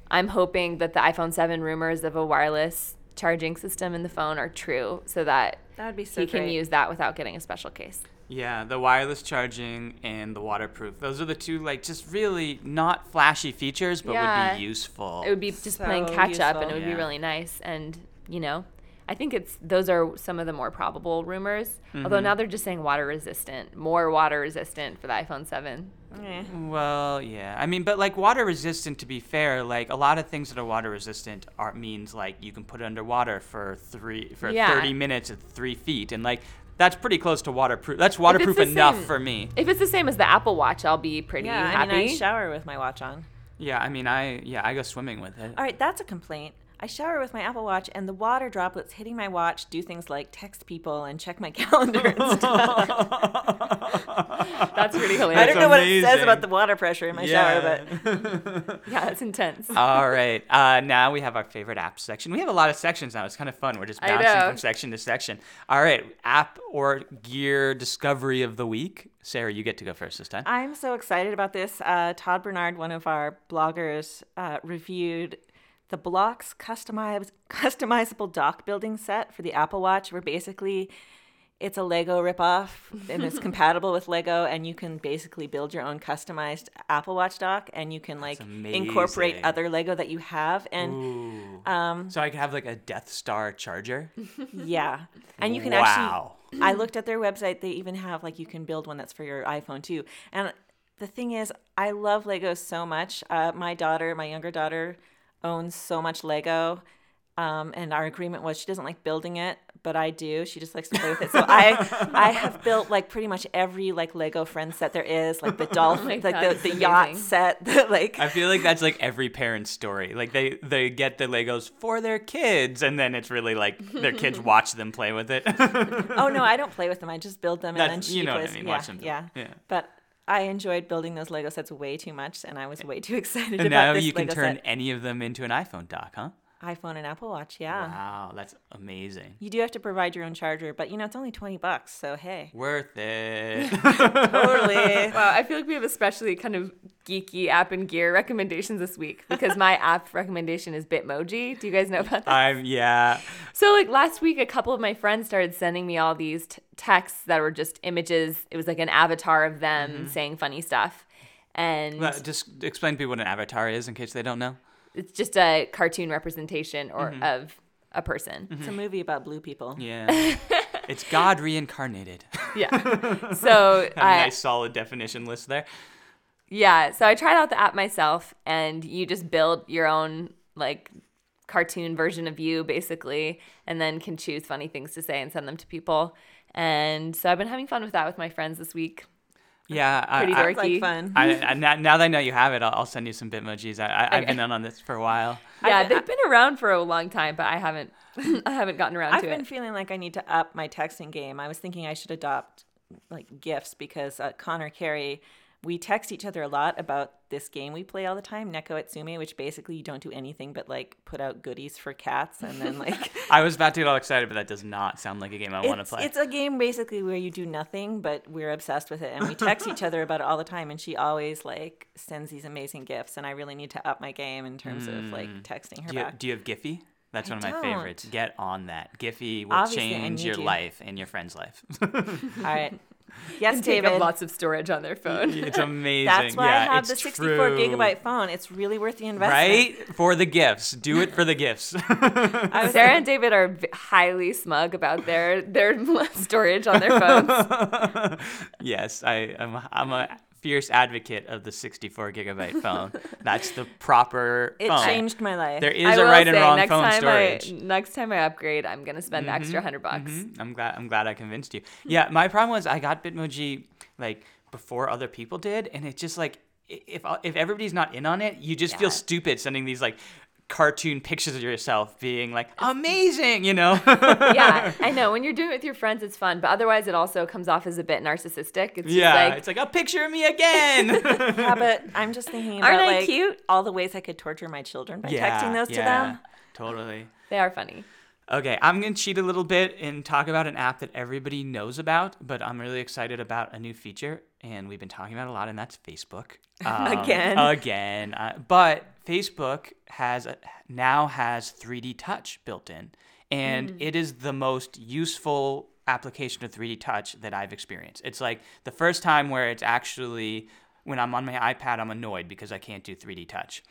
I'm hoping that the iPhone 7 rumors of a wireless charging system in the phone are true so that That would be so he can use that without getting a special case. yeah, the wireless charging and the waterproof. Those are the two like just really not flashy features, but would be useful. It would be just playing So catch up and it would Yeah. be really nice and you know i think it's those are some of the more probable rumors Mm-hmm. although now they're just saying water resistant more water resistant for the iphone 7 Eh. Well, yeah. I mean, but like water resistant, to be fair, like a lot of things that are water resistant are means like you can put it underwater for three for Yeah. thirty minutes at three feet, and like that's pretty close to waterproof. That's waterproof enough same- for me. if it's the same as the apple watch i'll be pretty Yeah, I happy mean, I shower with my watch on. Yeah, I mean, I yeah, I go swimming with it. All right, that's a complaint. I shower with my Apple Watch, and the water droplets hitting my watch do things like text people and check my calendar and stuff. that's pretty hilarious. I don't know what it says about the water pressure in my shower, but yeah it's intense All right. Uh, now we have our favorite app section. We have a lot of sections now. It's kind of fun. We're just bouncing from section to section. All right. App or gear discovery of the week. Sarah, you get to go first this time. I'm so excited about this. Uh, Todd Bernard, one of our bloggers, uh, reviewed the Bloxs customizable dock building set for the Apple Watch, where basically it's a Lego ripoff and it's compatible with Lego, and you can basically build your own customized Apple Watch dock, and you can like incorporate other Lego that you have, and um, So I can have like a Death Star charger. yeah, and you can wow. actually I looked at their website. They even have like you can build one that's for your iPhone too. And the thing is, I love Legos so much. Uh, my daughter, my younger daughter, owns so much Lego. Um, and our agreement was she doesn't like building it, but I do. She just likes to play with it. So I, I have built like pretty much every like Lego friend set there is, like the dolphin, my like God, the, the yacht set, the, like I feel like that's like every parent's story. Like they they get the Legos for their kids, and then it's really like their kids watch them play with it. oh no, I don't play with them. I just build them and then she you know what I plays. mean, Yeah, watch them yeah. Yeah. But I enjoyed building those Lego sets way too much, and I was eh, way too excited And about now this you can Lego turn set. any of them into an iPhone dock, huh? iPhone and Apple Watch. Yeah, Wow, that's amazing. you do have to provide your own charger, but you know it's only twenty bucks, so hey, Worth it. totally. Wow, I feel like we have especially kind of geeky app and gear recommendations this week because my app recommendation is Bitmoji. Do you guys know about that? I'm yeah. So, like last week, a couple of my friends started sending me all these t- texts that were just images. It was like an avatar of them mm-hmm. saying funny stuff. And Well, just explain to people what an avatar is in case they don't know. It's just a cartoon representation or mm-hmm. of a person. Mm-hmm. It's a movie about blue people. Yeah. it's God reincarnated. Yeah. So a I, nice solid definition list there. Yeah, so I tried out the app myself, and you just build your own like cartoon version of you, basically, and then can choose funny things to say and send them to people. And so I've been having fun with that with my friends this week. Yeah. I- Pretty I, dorky. It's like fun. I, I, now, now that I know you have it, I'll, I'll send you some Bitmojis. I, I, I've been in on this for a while. Yeah, I've- they've been around for a long time, but I haven't, I haven't gotten around I've to it. I've been feeling like I need to up my texting game. I was thinking I should adopt like gifts because uh, Conner Carey, we text each other a lot about this game we play all the time, Neko Atsume, which basically you don't do anything but like put out goodies for cats and then like I was about to get all excited, but that does not sound like a game I want to play. it's a game basically where you do nothing, but we're obsessed with it and we text each other about it all the time. And she always like sends these amazing gifts, and I really need to up my game in terms of like hmm. texting her do, you, back. do you have Giphy? That's I one of my don't. favorites. Get on that. Giphy will Obviously, change your you. life and your friend's life. all right, yes, Take David. up lots of storage on their phone. it's amazing. That's why yeah, I have the 64 true. gigabyte phone. It's really worth the investment. Right? For the gifts. Do it for the gifts. Sarah and David are highly smug about their their storage on their phones. yes, I, I'm, I'm a fierce advocate of the 64 gigabyte phone. That's the proper It phone. changed my life. There is I a right and wrong next phone time storage. I next time I upgrade, I'm gonna spend the extra hundred bucks. Mhm. I'm glad. I'm glad I convinced you. Yeah, my problem was I got Bitmoji like before other people did, and it's just like if if everybody's not in on it, you just feel stupid sending these like cartoon pictures of yourself being like amazing, you know. yeah, I know. When you're doing it with your friends, it's fun, but otherwise, it also comes off as a bit narcissistic. It's yeah, like, it's like a picture of me again. yeah, but I'm just thinking about Aren't I like cute? all the ways I could torture my children by yeah, texting those to them. Totally. they are funny. Okay, I'm going to cheat a little bit and talk about an app that everybody knows about, but I'm really excited about a new feature, and we've been talking about a lot, and that's Facebook. Um, Again. Again. Uh, but Facebook has a, now has 3D Touch built in, and it is the most useful application of 3D Touch that I've experienced. It's like the first time where it's actually, when I'm on my iPad, I'm annoyed because I can't do 3D Touch.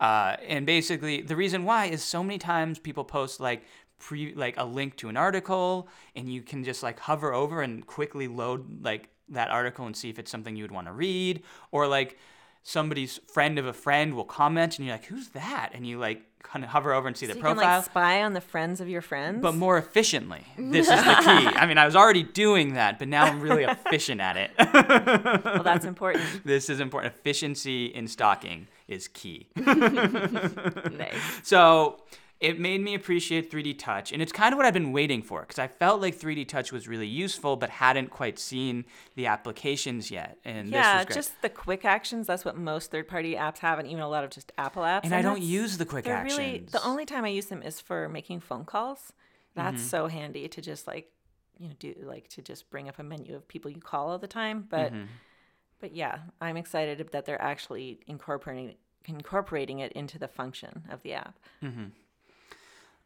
Uh, and basically, the reason why is so many times people post like pre like a link to an article, and you can just like hover over and quickly load like that article and see if it's something you would want to read, or like somebody's friend of a friend will comment, and you're like, "Who's that?" And you like kind of hover over and see So their you can profile. like spy on the friends of your friends. but more efficiently. This is the key. I mean, I was already doing that, but now I'm really efficient at it. well, that's important. this is important. Efficiency in stalking is key. Nice. So it made me appreciate 3D Touch, and it's kind of what I've been waiting for because I felt like 3D Touch was really useful, but hadn't quite seen the applications yet. And this yeah, just the quick actions. That's what most third-party apps have, and even a lot of just Apple apps. and I don't use the quick actions. Really, the only time I use them is for making phone calls. That's Mm-hmm. so handy to just like, you know, do like to just bring up a menu of people you call all the time. But, Mm-hmm. but yeah, I'm excited that they're actually incorporating incorporating it into the function of the app.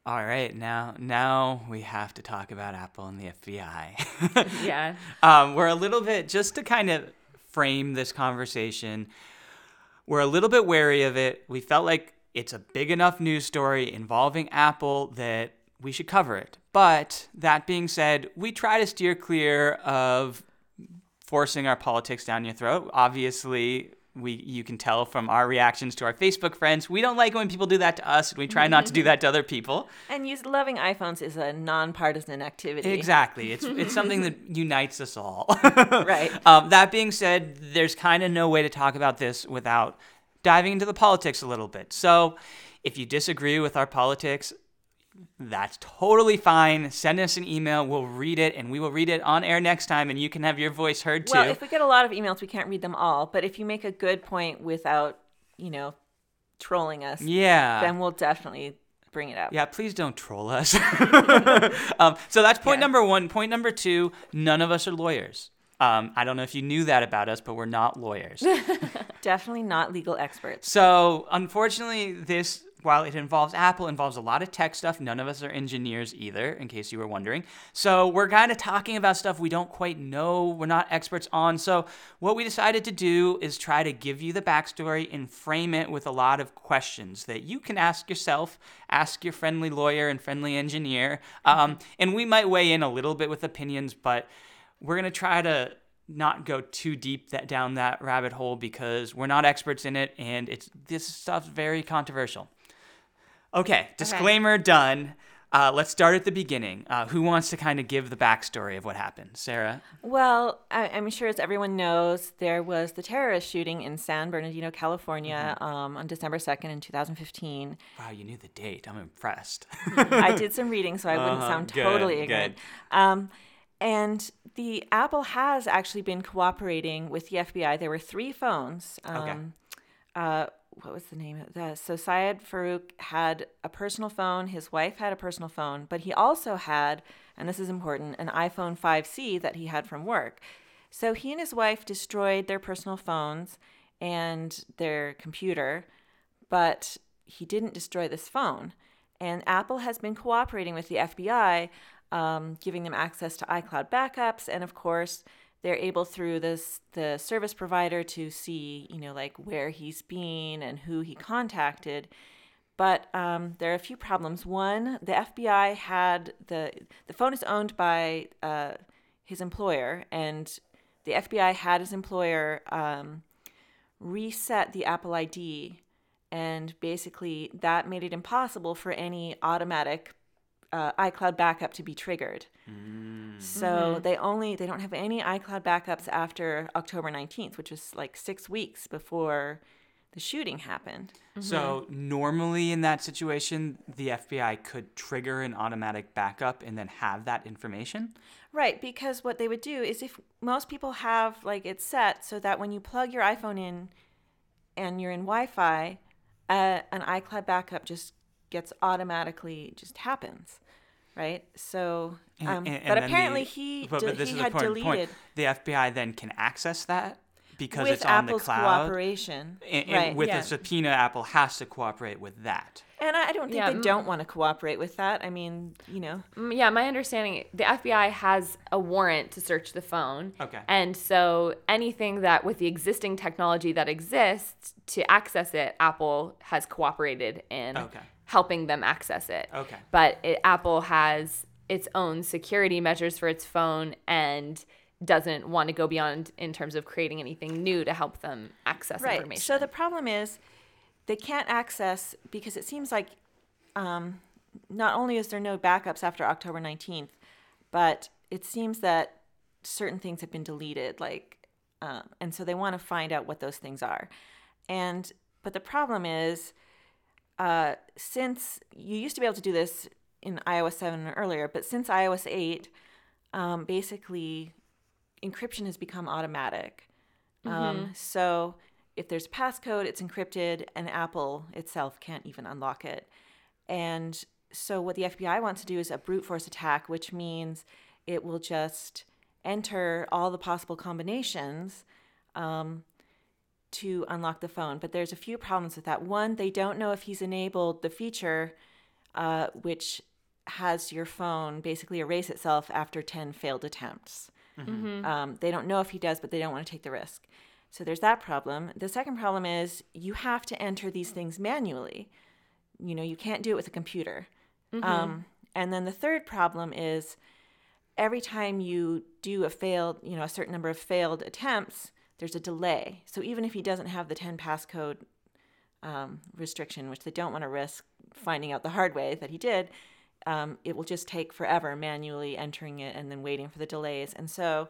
All right, now now we have to talk about Apple and the FBI. Yeah. um, we're a little bit just to kind of frame this conversation. We're a little bit wary of it. We felt like it's a big enough news story involving Apple that we should cover it. But that being said, we try to steer clear of forcing our politics down your throat. Obviously, we you can tell from our reactions to our Facebook friends, we don't like when people do that to us, and we try not to do that to other people. And use loving iPhones is a nonpartisan activity. Exactly. It's it's something that unites us all. Right. Um, that being said, there's kind of no way to talk about this without diving into the politics a little bit. So, if you disagree with our politics, that's totally fine. Send us an email. We'll read it and we will read it on air next time and you can have your voice heard too. Well, if we get a lot of emails, we can't read them all. But if you make a good point without, you know, trolling us, yeah. then we'll definitely bring it up. Yeah, please don't troll us. um, so that's point Yeah. number one. Point number two none of us are lawyers. Um, I don't know if you knew that about us, but we're not lawyers. Definitely not legal experts. so, unfortunately, this, while it involves Apple, involves a lot of tech stuff. None of us are engineers either, in case you were wondering. So, we're kind of talking about stuff we don't quite know, we're not experts on. So, what we decided to do is try to give you the backstory and frame it with a lot of questions that you can ask yourself, ask your friendly lawyer and friendly engineer. Um, and we might weigh in a little bit with opinions, but we're going to try to not go too deep that down that rabbit hole because we're not experts in it and it's this stuff's very controversial. Okay, disclaimer done. Uh, let's start at the beginning. Uh, who wants to kind of give the backstory of what happened? Sarah? Well, I, I'm sure as everyone knows, there was the terrorist shooting in San Bernardino, California Mm-hmm. um, on December 2nd in 2015. Wow, you knew the date. I'm impressed. I did some reading, so I wouldn't Uh-huh, sound good, totally ignorant. Um, and the Apple has actually been cooperating with the FBI. There were three phones. Um, Okay. uh, what was the name of the so Syed Farook had a personal phone, his wife had a personal phone, but he also had, and this is important, an iPhone 5C that he had from work. So he and his wife destroyed their personal phones and their computer, but he didn't destroy this phone. And Apple has been cooperating with the FBI, um, giving them access to iCloud backups, and of course, they're able through this the service provider to see, you know, like where he's been and who he contacted. But um, there are a few problems. One, the FBI had the the phone is owned by uh, his employer, and the FBI had his employer um, reset the Apple ID, and basically that made it impossible for any automatic uh, iCloud backup to be triggered. So they only they don't have any iCloud backups after October 19th, which was like 6 weeks before the shooting happened. So, Mm-hmm. normally in that situation, the FBI could trigger an automatic backup and then have that information? Right, because what they would do is if most people have like it set so that when you plug your iPhone in and you're in Wi-Fi, uh, an iCloud backup just gets automatically just happens, right? So, um, and- and but then apparently the- he but, but this he is had the point, deleted point. The FBI then can access that because with it's on Apple's the cloud. cooperation, And, and right? with yeah. a subpoena, Apple has to cooperate with that. And I I don't think Yeah, they don't want to cooperate with that. I mean, you know, Yeah, my understanding, the FBI has a warrant to search the phone. Okay. And so anything that with the existing technology that exists to access it, Apple has cooperated in Okay. Helping them access it. Okay. But it, Apple has its own security measures for its phone and doesn't want to go beyond in terms of creating anything new to help them access right. information. So the problem is they can't access because it seems like um, not only is there no backups after October 19th, but it seems that certain things have been deleted, like, um, and so they want to find out what those things are. And but the problem is, uh, since you used to be able to do this in iOS 7 or earlier, but since iOS 8, um, basically encryption has become automatic. Um, so if there's passcode, it's encrypted, and Apple itself can't even unlock it. And so what the FBI wants to do is a brute force attack, which means it will just enter all the possible combinations um, to unlock the phone. But there's a few problems with that. One, they don't know if he's enabled the feature uh, which has your phone basically erase itself after 10 failed attempts. Um, they don't know if he does, but they don't want to take the risk. So there's that problem. The second problem is you have to enter these things manually. You know, you can't do it with a computer. Um, and then the third problem is every time you do a failed, you know, a certain number of failed attempts, there's a delay. So even if he doesn't have the 10 passcode um, restriction, which they don't want to risk finding out the hard way that he did, um, it will just take forever manually entering it and then waiting for the delays. And so,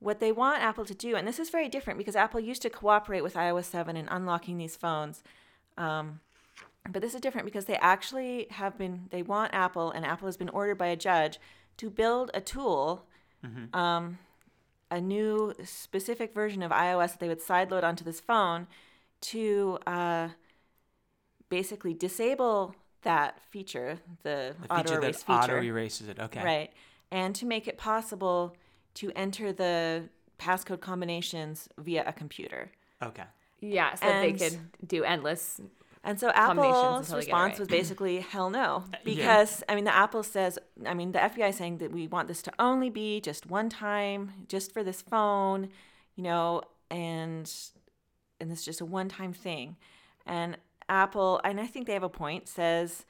what they want Apple to do, and this is very different because Apple used to cooperate with iOS 7 in unlocking these phones. Um, But this is different because they actually have been, they want Apple, and Apple has been ordered by a judge to build a tool, um, a new specific version of iOS that they would sideload onto this phone to uh, basically disable that feature, the, The auto feature erase that auto feature. erases it. Okay. Right. And to make it possible to enter the passcode combinations via a computer. Okay. Yeah, so that they could do endless. And so Apple's until they get it response right. was basically hell no. yeah. Because I mean the Apple says I mean the FBI is saying that we want this to only be just one time, just for this phone, you know, and and this is just a one time thing. And Apple, and I think they have a point, says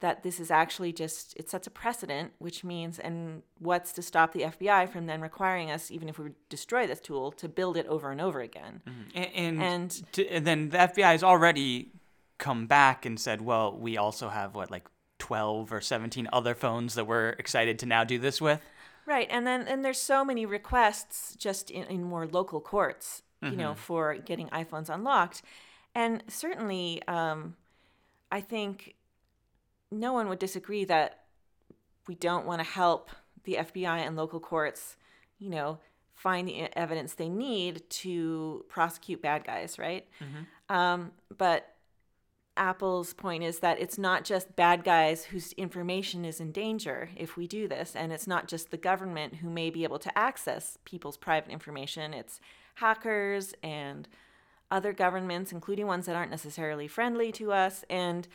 that this is actually just it sets a precedent, which means and what's to stop the FBI from then requiring us, even if we destroy this tool, to build it over and over again. Mm-hmm. And and, And- to, and then the FBI is already come back and said, well, we also have what like 12 or 17 other phones that we're excited to now do this with. Right, and then and there's so many requests just in, in more local courts, you know, for getting iPhones unlocked, and certainly, um, I think no one would disagree that we don't want to help the FBI and local courts, you know, find the evidence they need to prosecute bad guys, right? Um, but Apple's point is that it's not just bad guys whose information is in danger if we do this, and it's not just the government who may be able to access people's private information. It's hackers and other governments, including ones that aren't necessarily friendly to us, and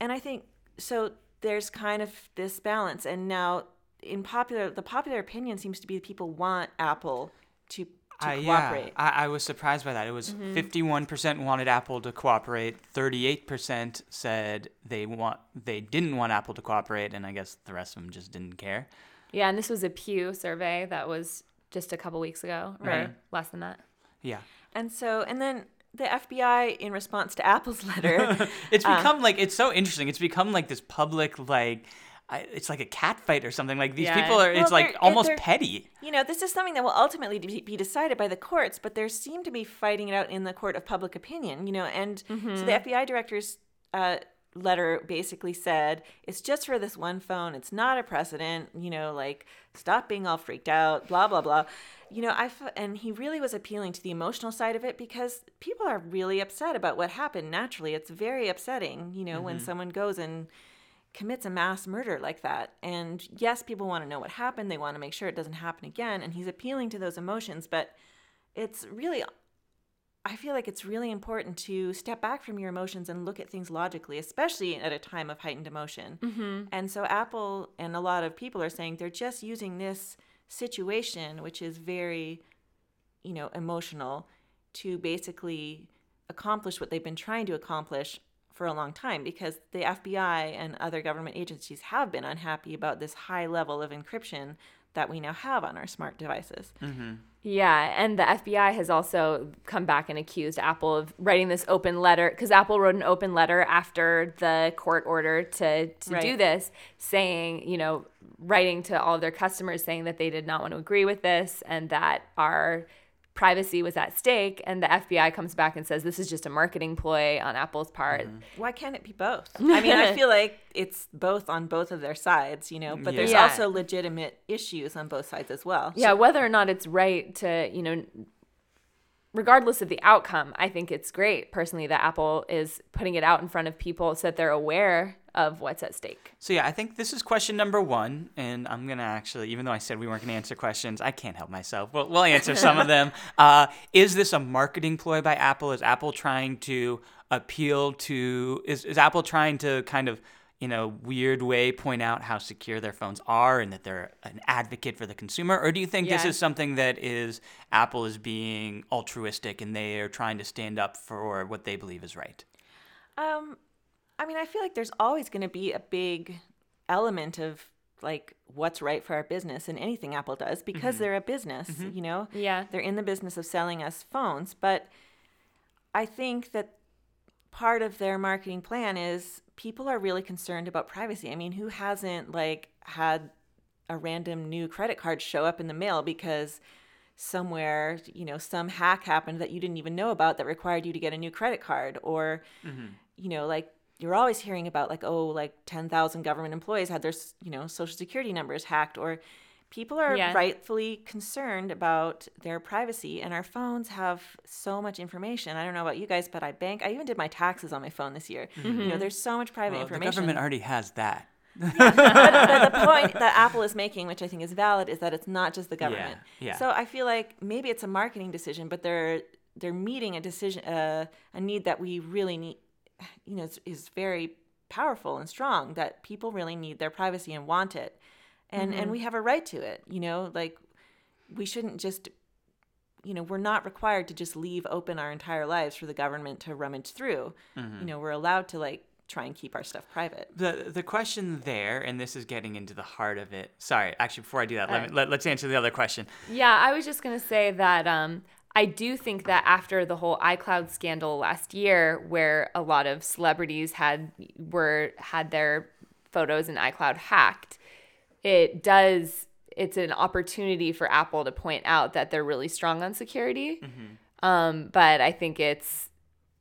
and I think so. There's kind of this balance, and now in popular, the popular opinion seems to be people want Apple to to I- cooperate. Yeah, I, I was surprised by that. It was mm-hmm. 51% wanted Apple to cooperate, 38% said they want they didn't want Apple to cooperate, and I guess the rest of them just didn't care. Yeah, and this was a Pew survey that was just a couple weeks ago, or Right. less than that. Yeah. And so, and then the FBI, in response to Apple's letter, It's uh, become like it's so interesting. It's become like this public like I, it's like a cat fight or something. Like these Yeah. people are. Well, it's like almost petty. you know, this is something that will ultimately be decided by the courts, but there seem to be fighting it out in the court of public opinion, you know, and so the FBI director's uh, letter basically said it's just for this one phone. It's not a precedent, you know, like stop being all freaked out, blah blah blah. You know, I f- and he really was appealing to the emotional side of it because people are really upset about what happened. Naturally, it's very upsetting, you know, when someone goes and commits a mass murder like that. And yes, people want to know what happened. They want to make sure it doesn't happen again. And he's appealing to those emotions. But it's really, I feel like it's really important to step back from your emotions and look at things logically, especially at a time of heightened emotion. Mm-hmm. And so Apple and a lot of people are saying they're just using this situation, which is very, you know, emotional, to basically accomplish what they've been trying to accomplish for a long time because the FBI and other government agencies have been unhappy about this high level of encryption that we now have on our smart devices. Mm-hmm. Yeah, and the FBI has also come back and accused Apple of writing this open letter because Apple wrote an open letter after the court order to to do this, saying, you know, writing to all of their customers saying that they did not want to agree with this and that our privacy was at stake. And the FBI comes back and says this is just a marketing ploy on Apple's part. Mm-hmm. Why can't it be both? I mean, I feel like it's both on both of their sides, you know, but there's Yeah. also legitimate issues on both sides as well. Yeah, whether or not it's right to, you know, regardless of the outcome, I think it's great personally that Apple is putting it out in front of people so that they're aware of what's at stake. So yeah, I think this is question number one, and I'm gonna actually, even though I said we weren't gonna answer questions, I can't help myself. We'll, we'll answer some of them. Uh, is this a marketing ploy by Apple? Is Apple trying to appeal to? Is is Apple trying to kind of in a weird way point out how secure their phones are and that they're an advocate for the consumer, or do you think this is something that is Apple is being altruistic and they are trying to stand up for what they believe is right? Um, I mean, I feel like there's always going to be a big element of like what's right for our business and anything Apple does because mm-hmm. they're a business, mm-hmm. you know? Yeah. They're in the business of selling us phones. But I think that part of their marketing plan is people are really concerned about privacy. I mean, who hasn't like had a random new credit card show up in the mail because somewhere, you know, some hack happened that you didn't even know about that required you to get a new credit card or mm-hmm. you know, like you're always hearing about like oh like 10,000 government employees had their you know social security numbers hacked or people are Yeah. rightfully concerned about their privacy and our phones have so much information. I don't know about you guys but I bank I even did my taxes on my phone this year. You know there's so much private Well, the information. government already has that. but the point that Apple is making, which I think is valid, is that it's not just the government. yeah. So I feel like maybe it's a marketing decision, but they're they're meeting a decision, uh, a need that we really need. You know, is, is very powerful and strong. That people really need their privacy and want it, and and we have a right to it. You know, like we shouldn't just. You know, we're not required to just leave open our entire lives for the government to rummage through. You know, we're allowed to like try and keep our stuff private. The the question there, and this is getting into the heart of it. Sorry, actually, before I do that, let Alright. me, let, let's answer the other question. Yeah, I was just going to say that um, I do think that after the whole iCloud scandal last year, where a lot of celebrities had were had their photos in iCloud hacked, it does it's an opportunity for Apple to point out that they're really strong on security. Um, but I think it's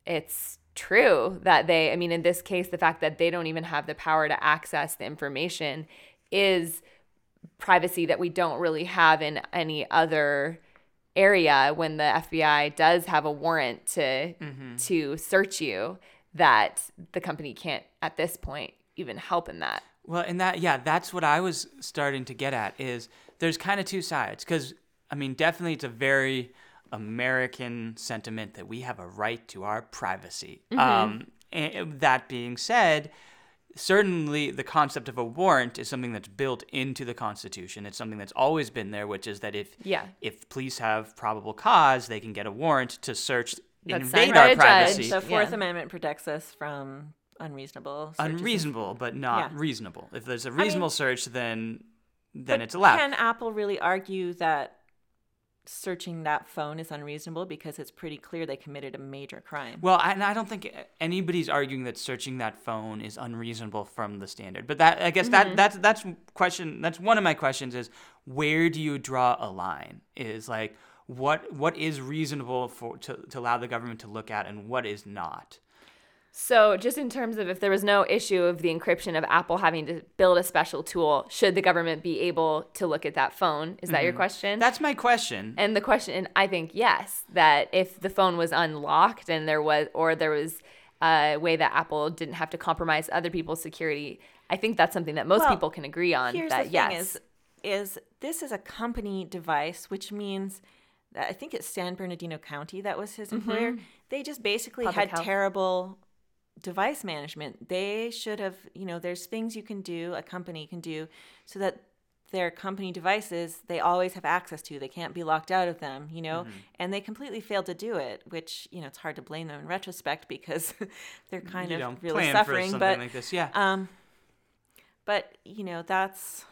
it's true that they I mean in this case the fact that they don't even have the power to access the information is privacy that we don't really have in any other area when the FBI does have a warrant to to search you that the company can't at this point even help in that. Well, and that yeah, that's what I was starting to get at is there's kind of two sides because I mean definitely it's a very American sentiment that we have a right to our privacy. Um, and that being said, certainly the concept of a warrant is something that's built into the Constitution. It's something that's always been there, which is that if Yeah. if police have probable cause, they can get a warrant to search That's invade our a judge. privacy. The Fourth Yeah. Amendment protects us from unreasonable searches Unreasonable, but not Yeah. reasonable. If there's a mean- reasonable search, then then But it's allowed. Can Apple really argue that searching that phone is unreasonable because it's pretty clear they committed a major crime? Well, I- and I don't think anybody's arguing that searching that phone is unreasonable from the standard. But that I guess that mm-hmm. that's that's question that's one of my questions is where do you draw a line? Is like what what is reasonable for to, to allow the government to look at and what is not? So, just in terms of if there was no issue of the encryption of Apple having to build a special tool, should the government be able to look at that phone? Is that your question? That's my question. And the question, and I think yes, that if the phone was unlocked and there was, or there was a way that Apple didn't have to compromise other people's security, I think that's something that most Well, people can agree on. Here's that the thing yes, is, is this is a company device, which means that I think it's San Bernardino County that was his employer. They just basically Mm-hmm. Public had health. terrible device management. They should have, you know, there's things you can do, a company can do, so that their company devices they always have access to. They can't be locked out of them, you know, Mm-hmm. and they completely failed to do it. Which you know, it's hard to blame them in retrospect because they're kind you of don't really suffering. for but like this. Yeah. um, but you know, that's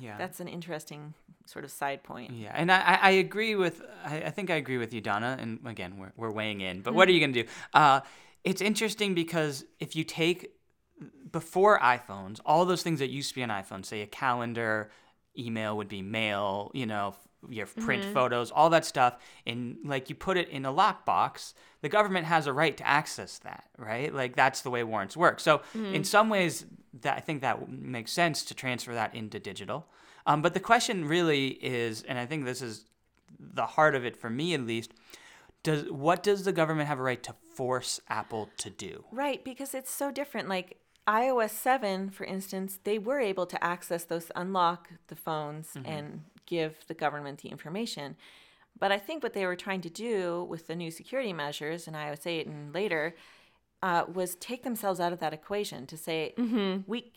yeah. that's an interesting sort of side point. Yeah, and I, I agree with I, I think I agree with you, Donna. And again, we're we're weighing in, but Mm-hmm. what are you gonna do? Uh, it's interesting because if you take before iPhones, all those things that used to be on iPhone, say a calendar, email would be mail, you know, your print Mm-hmm. photos, all that stuff, and like you put it in a lockbox, the government has a right to access that, right? Like that's the way warrants work. So Mm-hmm. in some ways, that I think that makes sense to transfer that into digital. Um, but the question really is, and I think this is the heart of it for me at least, does what does the government have a right to force Apple to do? Right, because it's so different. Like iOS 7, for instance, they were able to access those, unlock the phones mm-hmm. and give the government the information. But I think what they were trying to do with the new security measures in iOS 8 and later uh, was take themselves out of that equation to say, mm-hmm. we,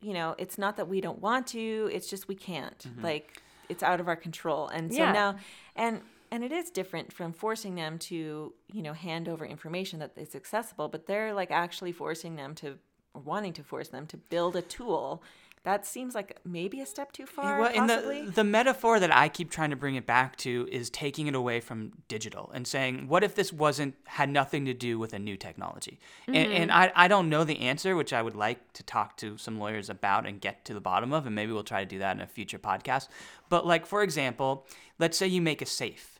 you know, it's not that we don't want to, it's just we can't. Mm-hmm. Like, it's out of our control. And so Yeah. now, and, and it is different from forcing them to, you know, hand over information that is accessible, but they're like actually forcing them to, or wanting to force them to build a tool. That seems like maybe a step too far. well, and the the metaphor that I keep trying to bring it back to is taking it away from digital and saying, what if this wasn't had nothing to do with a new technology? And, and I, I don't know the answer, which I would like to talk to some lawyers about and get to the bottom of, and maybe we'll try to do that in a future podcast. But like for example, let's say you make a safe.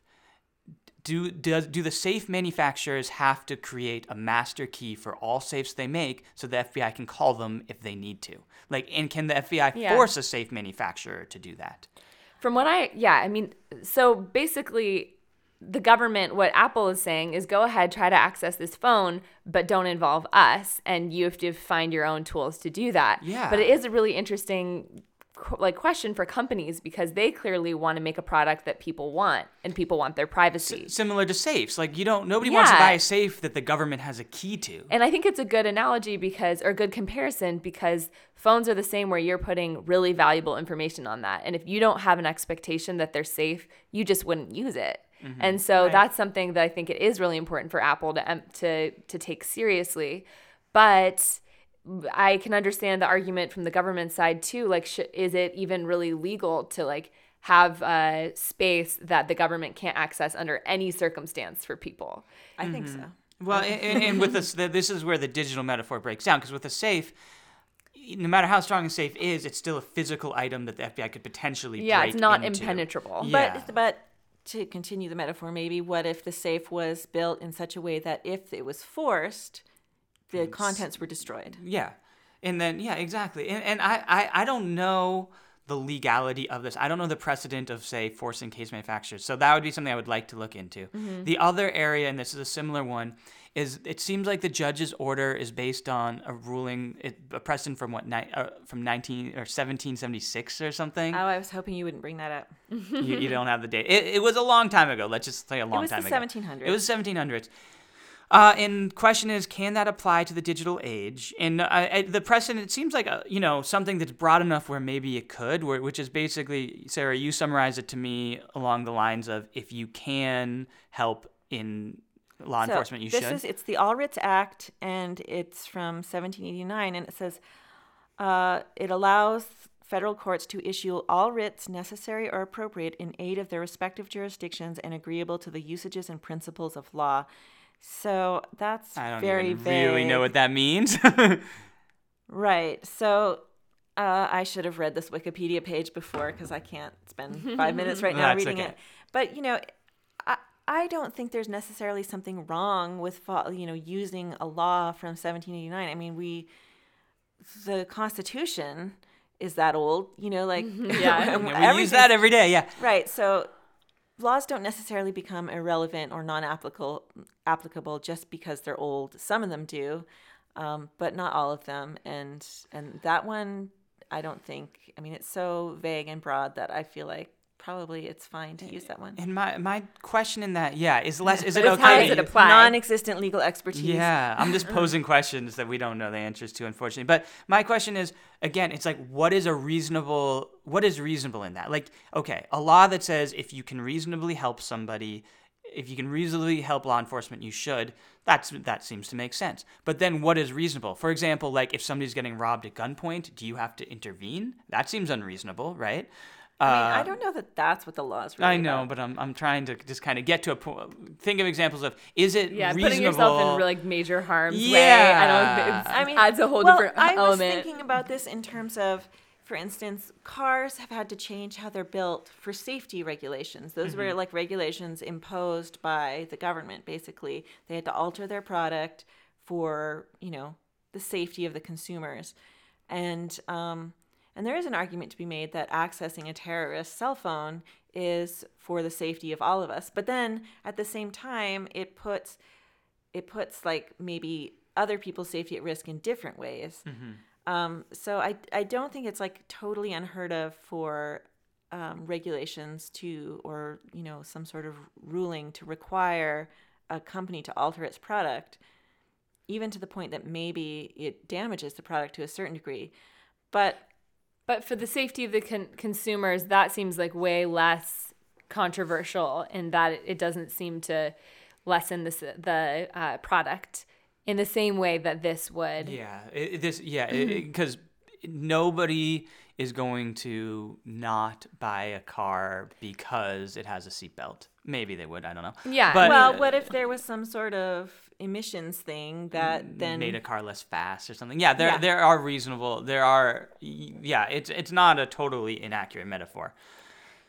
Do does do the safe manufacturers have to create a master key for all safes they make so the FBI can call them if they need to? Like, and can the FBI Yeah. force a safe manufacturer to do that? From what I, yeah, I mean, so basically, the government, what Apple is saying is go ahead, try to access this phone, but don't involve us. And you have to find your own tools to do that. Yeah. But it is a really interesting like question for companies because they clearly want to make a product that people want and people want their privacy. Similar to safes, like you don't nobody wants to buy a safe that the government has a key to. And I think it's a good analogy because, or good comparison because phones are the same where you're putting really valuable information on that. And if you don't have an expectation that they're safe, you just wouldn't use it. Mm-hmm. And so that's something that I think it is really important for Apple to to to take seriously. But I can understand the argument from the government side too. Like, sh- is it even really legal to like have a space that the government can't access under any circumstance for people? I think mm-hmm. so. Well, and, and, and with this, this is where the digital metaphor breaks down because with a safe, no matter how strong a safe is, it's still a physical item that the FBI could potentially Yeah, break it's not into. impenetrable. Yeah. But but to continue the metaphor, maybe what if the safe was built in such a way that if it was forced, the contents were destroyed? Yeah. And then yeah, exactly. And and I, I, I don't know the legality of this. I don't know the precedent of say forcing case manufacturers. So that would be something I would like to look into. Mm-hmm. The other area, and this is a similar one, is it seems like the judge's order is based on a ruling, it, a precedent from what ni- uh, from 19 or 1776 or something. Oh, I was hoping you wouldn't bring that up. you, you don't have the date. It, it was a long time ago. Let's just say a long time ago. It was the time ago. 1700s. It was 1700s. Uh, and question is, can that apply to the digital age? And uh, the precedent it seems like a, you know something that's broad enough where maybe it could, where, which is basically Sarah, you summarize it to me along the lines of if you can help in law So enforcement, you this should. is it's the All Writs Act, and it's from 1789, and it says uh, it allows federal courts to issue all writs necessary or appropriate in aid of their respective jurisdictions and agreeable to the usages and principles of law. So that's I don't very even vague. really know what that means. Right. So uh, I should have read this Wikipedia page before because I can't spend five minutes right now reading okay. it. But you know, I I don't think there's necessarily something wrong with fo- you know using a law from 1789. I mean, we the Constitution is that old. You know, like Yeah. and we use that every day. Yeah. Right. So laws don't necessarily become irrelevant or non-applicable applicable just because they're old. Some of them do, um, but not all of them. And and that one, I don't think. I mean, it's so vague and broad that I feel like probably it's fine to use that one. And my my question in that, yeah, is less. Is it it's how okay? does it apply? Non-existent legal expertise. Yeah, I'm just posing questions that we don't know the answers to, unfortunately. But my question is, again, it's like, what is a reasonable? What is reasonable in that? Like, okay, a law that says if you can reasonably help somebody, if you can reasonably help law enforcement, you should. That's that seems to make sense. But then, what is reasonable? For example, like if somebody's getting robbed at gunpoint, do you have to intervene? That seems unreasonable, right? I mean, Uh, I don't know that that's what the law is. Really I know, about. but I'm, I'm trying to just kind of get to a point. Think of examples of is it Yeah, reasonable? putting yourself in like major harm's way. I Yeah. don't. I mean, adds a whole well, different I was thinking about this in terms of, for instance, cars have had to change how they're built for safety regulations. Those were like regulations imposed by the government. Basically, they had to alter their product for you know the safety of the consumers, and um, and there is an argument to be made that accessing a terrorist's cell phone is for the safety of all of us. But then at the same time, it puts it puts like maybe other people's safety at risk in different ways. Um, so I I don't think it's like totally unheard of for um, regulations to or you know some sort of ruling to require a company to alter its product, even to the point that maybe it damages the product to a certain degree. But But for the safety of the con- consumers, that seems like way less controversial in that it- it doesn't seem to lessen this, the uh, product in the same way that this would. Yeah, it, it- this yeah, because nobody is going to not buy a car because it has a seatbelt. Maybe they would. I don't know. Yeah, but well, uh, what if there was some sort of emissions thing that then made a car less fast or something. Yeah, there Yeah. there are reasonable. There are yeah. It's it's not a totally inaccurate metaphor.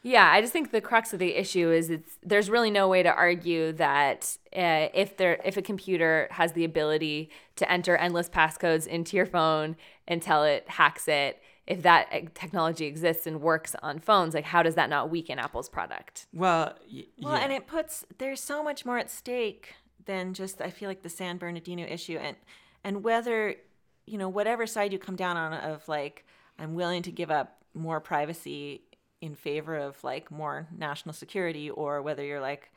Yeah, I just think the crux of the issue is it's there's really no way to argue that uh, if there if a computer has the ability to enter endless passcodes into your phone until it hacks it, if that uh, technology exists and works on phones, like how does that not weaken Apple's product? Well, y- Well, yeah. and it puts there's so much more at stake than just I feel like the San Bernardino issue and and whether you know whatever side you come down on of like I'm willing to give up more privacy in favor of like more national security or whether you're like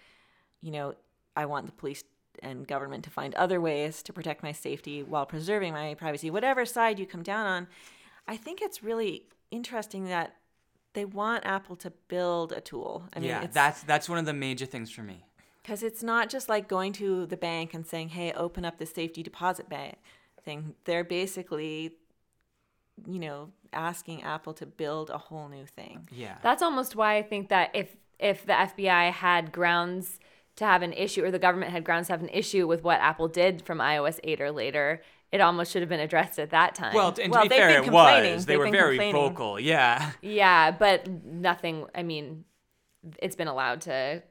you know I want the police and government to find other ways to protect my safety while preserving my privacy whatever side you come down on I think it's really interesting that they want Apple to build a tool. I mean, yeah, that's that's one of the major things for me. Because it's not just like going to the bank and saying, "Hey, open up the safety deposit bank thing." They're basically, you know, asking Apple to build a whole new thing. Yeah. That's almost why I think that if if the FBI had grounds to have an issue or the government had grounds to have an issue with what Apple did from iOS 8 or later, it almost should have been addressed at that time. well, and Well, to be they've fair, been it complaining. was. They They've were very vocal. Yeah. yeah, but nothing, I mean, it's been allowed to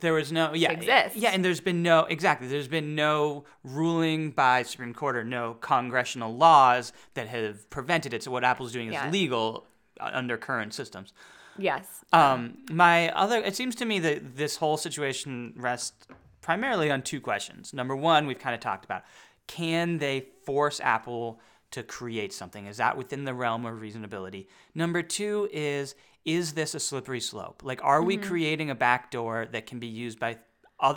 There was no yeah exist. Yeah, and there's been no exactly. There's been no ruling by Supreme Court or no congressional laws that have prevented it. So what Apple's doing is Yeah. legal uh, under current systems. yes. Um, my other, it seems to me that this whole situation rests primarily on two questions. Number one, we've kind of talked about: can they force Apple to create something? Is that within the realm of reasonability? Number two is: is this a slippery slope? Like, are we mm-hmm. creating a backdoor that can be used by,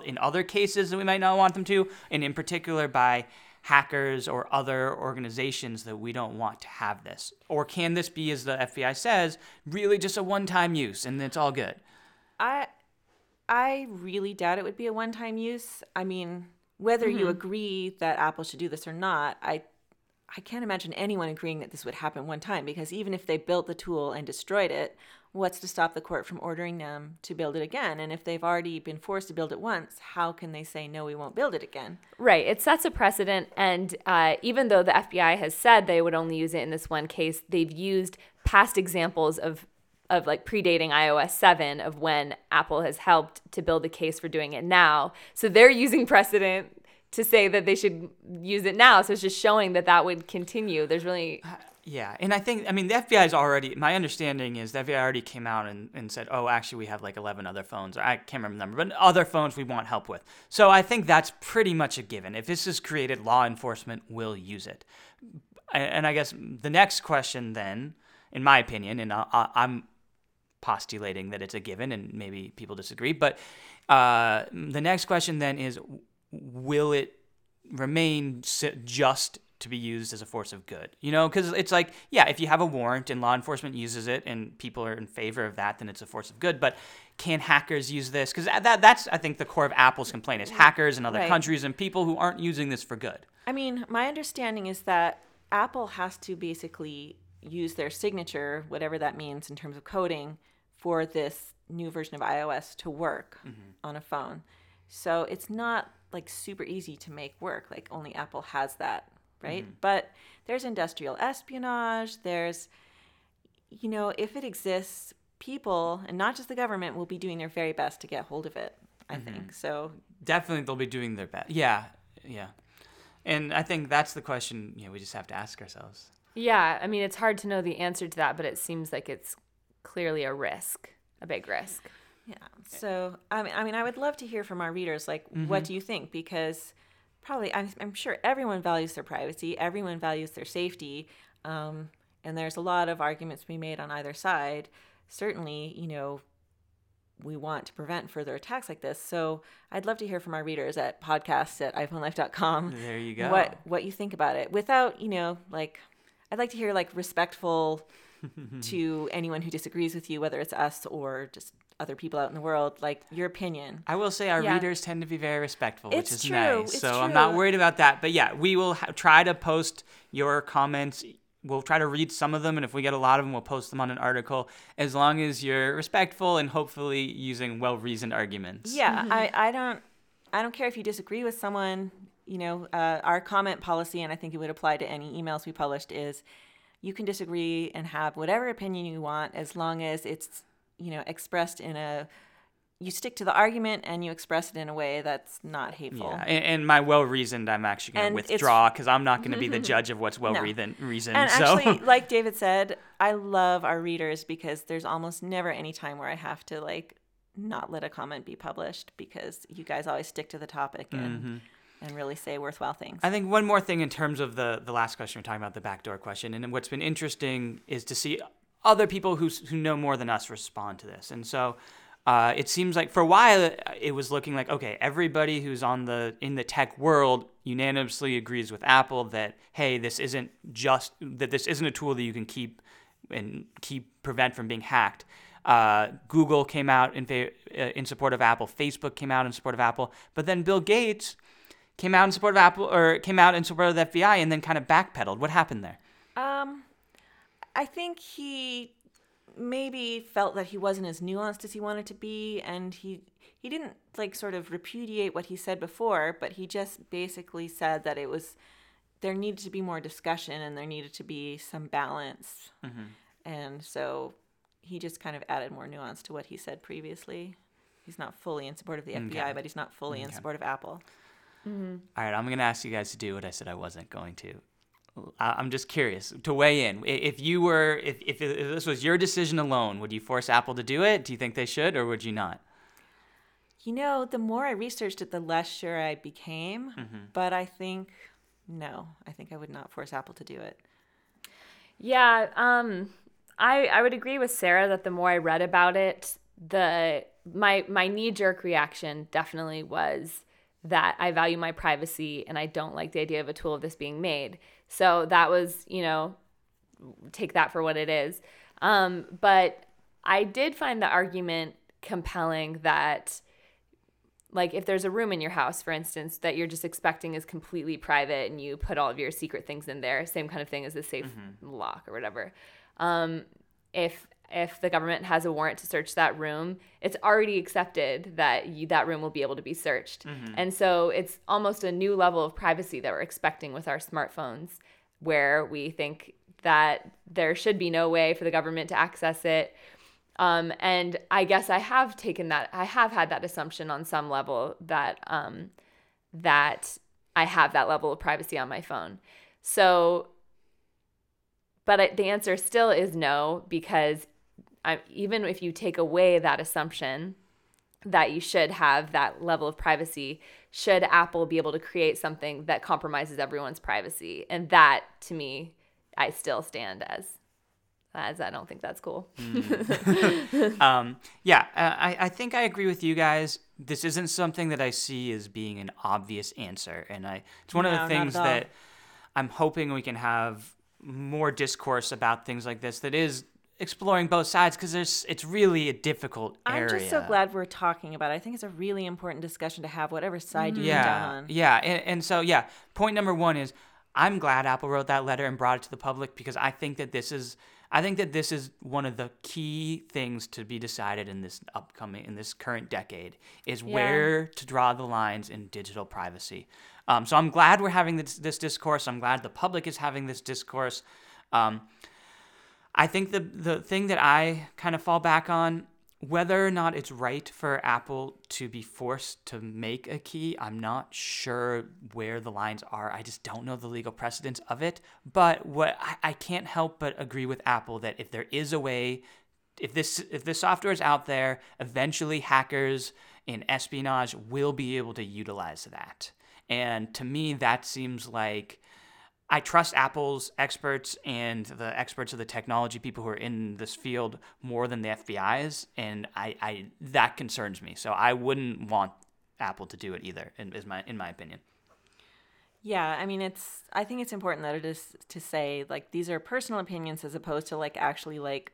in other cases that we might not want them to, and in particular by hackers or other organizations that we don't want to have this? Or can this be, as the FBI says, really just a one time use and it's all good? I I really doubt it would be a one-time use. I mean, whether you mm-hmm. agree that Apple should do this or not, I I can't imagine anyone agreeing that this would happen one time because even if they built the tool and destroyed it, what's to stop the court from ordering them to build it again? And if they've already been forced to build it once, how can they say no, we won't build it again? Right. It sets a precedent. And uh, even though the FBI has said they would only use it in this one case, they've used past examples of of like predating iOS 7 of when Apple has helped to build a case for doing it now. So they're using precedent to say that they should use it now. So it's just showing that that would continue. There's really Yeah, and I think I mean the FBI's already. My understanding is the FBI already came out and, and said, "Oh, actually, we have like 11 other phones, or I can't remember the number, but other phones we want help with." So I think that's pretty much a given. If this is created, law enforcement will use it. And I guess the next question, then, in my opinion, and I, I'm postulating that it's a given, and maybe people disagree, but uh, the next question then is, will it remain just to be used as a force of good. You know, because it's like, yeah, if you have a warrant and law enforcement uses it and people are in favor of that, then it's a force of good. But can hackers use this? Because that, that's, I think, the core of Apple's complaint is hackers in other Right. countries and people who aren't using this for good. I mean, my understanding is that Apple has to basically use their signature, whatever that means in terms of coding, for this new version of iOS to work mm-hmm. on a phone. So it's not like super easy to make work. Like only Apple has that, right? Mm-hmm. But there's industrial espionage, there's you know, if it exists, people and not just the government will be doing their very best to get hold of it, I mm-hmm. think. So Definitely, they'll be doing their best. Yeah, yeah. And I think that's the question you know, we just have to ask ourselves. Yeah, I mean, it's hard to know the answer to that, but it seems like it's clearly a risk, a big risk. Yeah. So I mean, I mean, I would love to hear from our readers. Like, what do you think? Because probably, I'm, I'm sure everyone values their privacy. Everyone values their safety. Um, and there's a lot of arguments to be made on either side. Certainly, you know, we want to prevent further attacks like this. So I'd love to hear from our readers at podcasts at iPhoneLife.com. There you go. What what you think about it without, you know, like I'd like to hear like respectful to anyone who disagrees with you, whether it's us or just other people out in the world, like your opinion. I will say our Yeah. readers tend to be very respectful, which is true, nice. it's so I'm not worried about that. But yeah, we will ha- try to post your comments. We'll try to read some of them, and if we get a lot of them, we'll post them on an article. As long as you're respectful and hopefully using well-reasoned arguments. Yeah, I, I don't I don't care if you disagree with someone. You know, uh, our comment policy, and I think it would apply to any emails we published, is you can disagree and have whatever opinion you want as long as it's you know, expressed in a you stick to the argument and you express it in a way that's not hateful. Yeah, and, and my well reasoned, I'm actually going to withdraw because I'm not going to be the judge of what's well reasoned. reasoned And so actually, like David said, I love our readers because there's almost never any time where I have to like not let a comment be published because you guys always stick to the topic and mm-hmm. and really say worthwhile things. I think one more thing in terms of the the last question we're talking about the backdoor question, and what's been interesting is to see other people who who know more than us respond to this, and so. Uh, it seems like for a while it was looking like okay, everybody who's on the in the tech world unanimously agrees with Apple that hey, this isn't just that this isn't a tool that you can keep and keep prevent from being hacked. Uh, Google came out in fa- uh, in support of Apple. Facebook came out in support of Apple. But then Bill Gates came out in support of Apple, or came out in support of the FBI, and then kind of backpedaled. What happened there? Um, I think he maybe felt that he wasn't as nuanced as he wanted to be, and he he didn't like sort of repudiate what he said before, but he just basically said that it was there needed to be more discussion and there needed to be some balance, mm-hmm. and so he just kind of added more nuance to what he said previously. He's not fully in support of the FBI, Okay. but he's not fully in support of Apple. Mm-hmm. All right, I'm going to ask you guys to do what I said I wasn't going to. I- I'm just curious to weigh in. If you were, if, if if this was your decision alone, would you force Apple to do it? Do you think they should, or would you not? You know, the more I researched it, the less sure I became. But I think no, I think I would not force Apple to do it. Yeah, um, I I would agree with Sarah that the more I read about it, the my my knee jerk reaction definitely was that I value my privacy and I don't like the idea of a tool of this being made. So that was, you know, take that for what it is. Um, but I did find the argument compelling that like if there's a room in your house for instance that you're just expecting is completely private and you put all of your secret things in there same kind of thing as a safe lock or whatever um, if if the government has a warrant to search that room it's already accepted that you, that room will be able to be searched. And so it's almost a new level of privacy that we're expecting with our smartphones where we think that there should be no way for the government to access it. Um, and I guess I have taken that, I have had that assumption on some level that um, that I have that level of privacy on my phone. So, but the answer still is no because I, even if you take away that assumption that you should have that level of privacy, should Apple be able to create something that compromises everyone's privacy? And that, to me, I still stand as as I don't think that's cool. Um, yeah, uh, I, I think I agree with you guys. This isn't something that I see as being an obvious answer, and I it's one No, of the things that I'm hoping we can have more discourse about things like this that is exploring both sides because there's it's really a difficult I'm just so glad we're talking about it. I think it's a really important discussion to have, whatever side you yeah, down on. Yeah, and, and so yeah, point number one is I'm glad Apple wrote that letter and brought it to the public because I think that this is I think that this is one of the key things to be decided in this upcoming in this current decade is where to draw the lines in digital privacy. Um, so I'm glad we're having this, this discourse. I'm glad the public is having this discourse. Um, I think the the thing that I kind of fall back on, whether or not it's right for Apple to be forced to make a key, I'm not sure where the lines are. I just don't know the legal precedence of it. But what I, I can't help but agree with Apple that if there is a way, if this if this software is out there, eventually hackers in espionage will be able to utilize that. And to me, that seems like I trust Apple's experts and the experts of the technology people who are in this field more than the FBI's, and I, I that concerns me. So I wouldn't want Apple to do it either. In, is my in my opinion. Yeah, I mean, it's. I think it's important that it is to say like these are personal opinions as opposed to like actually like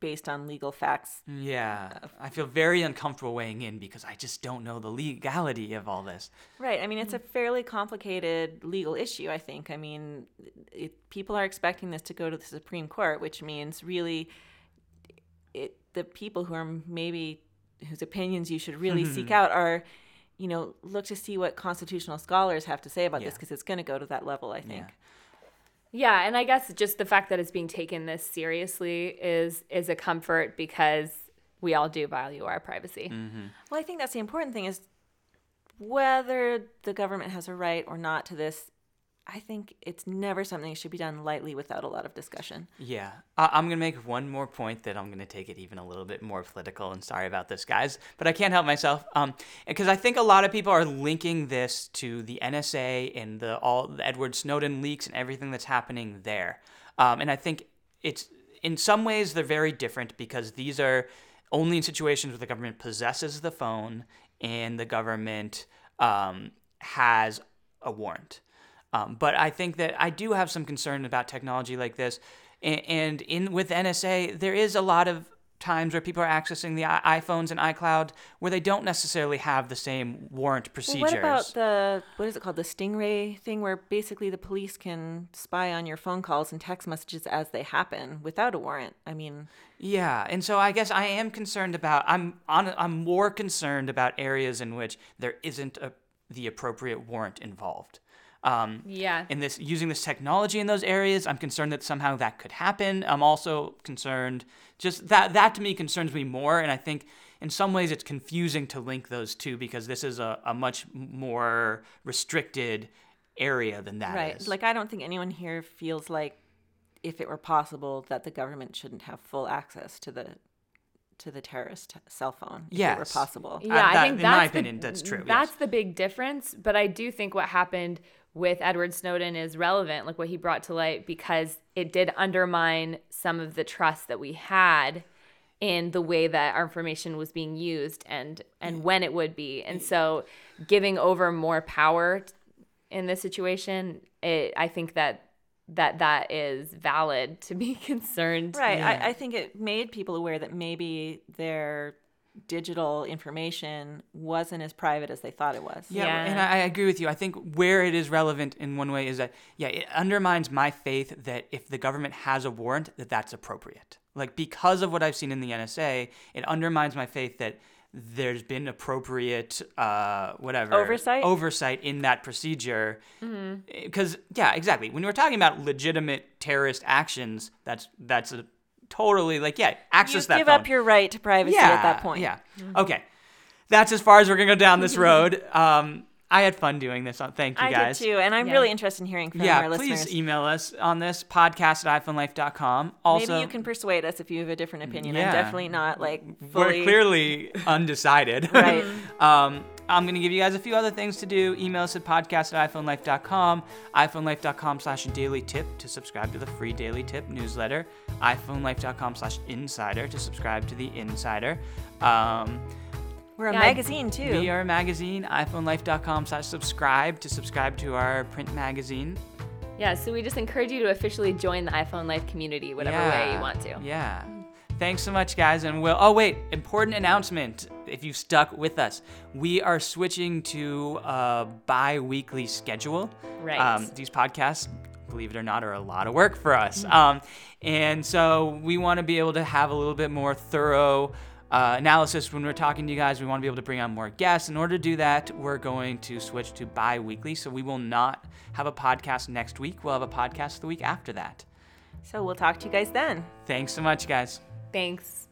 based on legal facts. Yeah, uh, I feel very uncomfortable weighing in because I just don't know the legality of all this. Right. I mean, it's a fairly complicated legal issue. I think. I mean, it, people are expecting this to go to the Supreme Court, which means really, it the people who are maybe whose opinions you should really seek out are. You know, look to see what constitutional scholars have to say about this because it's going to go to that level. I think. Yeah, and I guess just the fact that it's being taken this seriously is is a comfort because we all do value our privacy. Mm-hmm. Well, I think that's the important thing is whether the government has a right or not to this. I think it's never something that should be done lightly without a lot of discussion. Yeah, I'm gonna make one more point that I'm gonna take it even a little bit more political. And sorry about this, guys, but I can't help myself. Um, because I think a lot of people are linking this to the NSA and the all the Edward Snowden leaks and everything that's happening there. Um, and I think it's in some ways they're very different because these are only in situations where the government possesses the phone and the government um, has a warrant. Um, but I think that I do have some concern about technology like this, and, and in with NSA, there is a lot of times where people are accessing the iPhones and iCloud where they don't necessarily have the same warrant Well, procedures. what about the what is it called the stingray thing where basically the police can spy on your phone calls and text messages as they happen without a warrant? I mean, Yeah, and so I guess I am concerned about. I'm on. I'm more concerned about areas in which there isn't a, the appropriate warrant involved. Um, Yeah. in this using this technology in those areas, I'm concerned that somehow that could happen. I'm also concerned just that that to me concerns me more, and I think in some ways it's confusing to link those two because this is a, a much more restricted area than that is. right? Like I don't think anyone here feels like if it were possible that the government shouldn't have full access to the to the terrorist cell phone if it were possible. Yeah, Uh, I that- think in that's my the- opinion, that's true, yes. That's the big difference. But I do think what happened with Edward Snowden is relevant, like what he brought to light, because it did undermine some of the trust that we had in the way that our information was being used and and when it would be. And so, giving over more power in this situation, it, I think that that that is valid to be concerned. Right. I, I think it made people aware that maybe their digital information wasn't as private as they thought it was. Yeah, Yeah. and I, I agree with you. I think where it is relevant in one way is that yeah, it undermines my faith that if the government has a warrant, that that's appropriate. Like because of what I've seen in the NSA, it undermines my faith that there's been appropriate uh, whatever Oversight? oversight in that procedure. Because yeah, exactly. When we're talking about legitimate terrorist actions, that's that's a totally like yeah, You access that you give phone up your right to privacy at that point. yeah. Okay. That's as far as we're gonna go down this road. Um, I had fun doing this. uh, Thank you I guys. did too, and I'm Yeah. really interested in hearing from Yeah, our please email us on this podcast at iPhoneLife.com. Also, Maybe you can persuade us if you have a different opinion. Yeah. I'm definitely not like fully we're clearly undecided. Right. um, I'm going to give you guys a few other things to do. Email us at podcast at iPhoneLife.com, iPhoneLife.com slash daily tip to subscribe to the free daily tip newsletter, iPhoneLife.com slash insider to subscribe to the insider. Um, We're a Yeah, magazine too. We are a magazine, iPhoneLife.com slash subscribe to subscribe to our print magazine. Yeah, so we just encourage you to officially join the iPhone Life community, whatever way you want to. Yeah. Thanks so much, guys. And we'll, oh, wait, important announcement if you've stuck with us. We are switching to a bi weekly schedule. Right. Um, these podcasts, believe it or not, are a lot of work for us. Um, and so we want to be able to have a little bit more thorough uh, analysis when we're talking to you guys. We want to be able to bring on more guests. In order to do that, we're going to switch to bi weekly. So we will not have a podcast next week. We'll have a podcast the week after that. so we'll talk to you guys then. Thanks so much, guys. Thanks.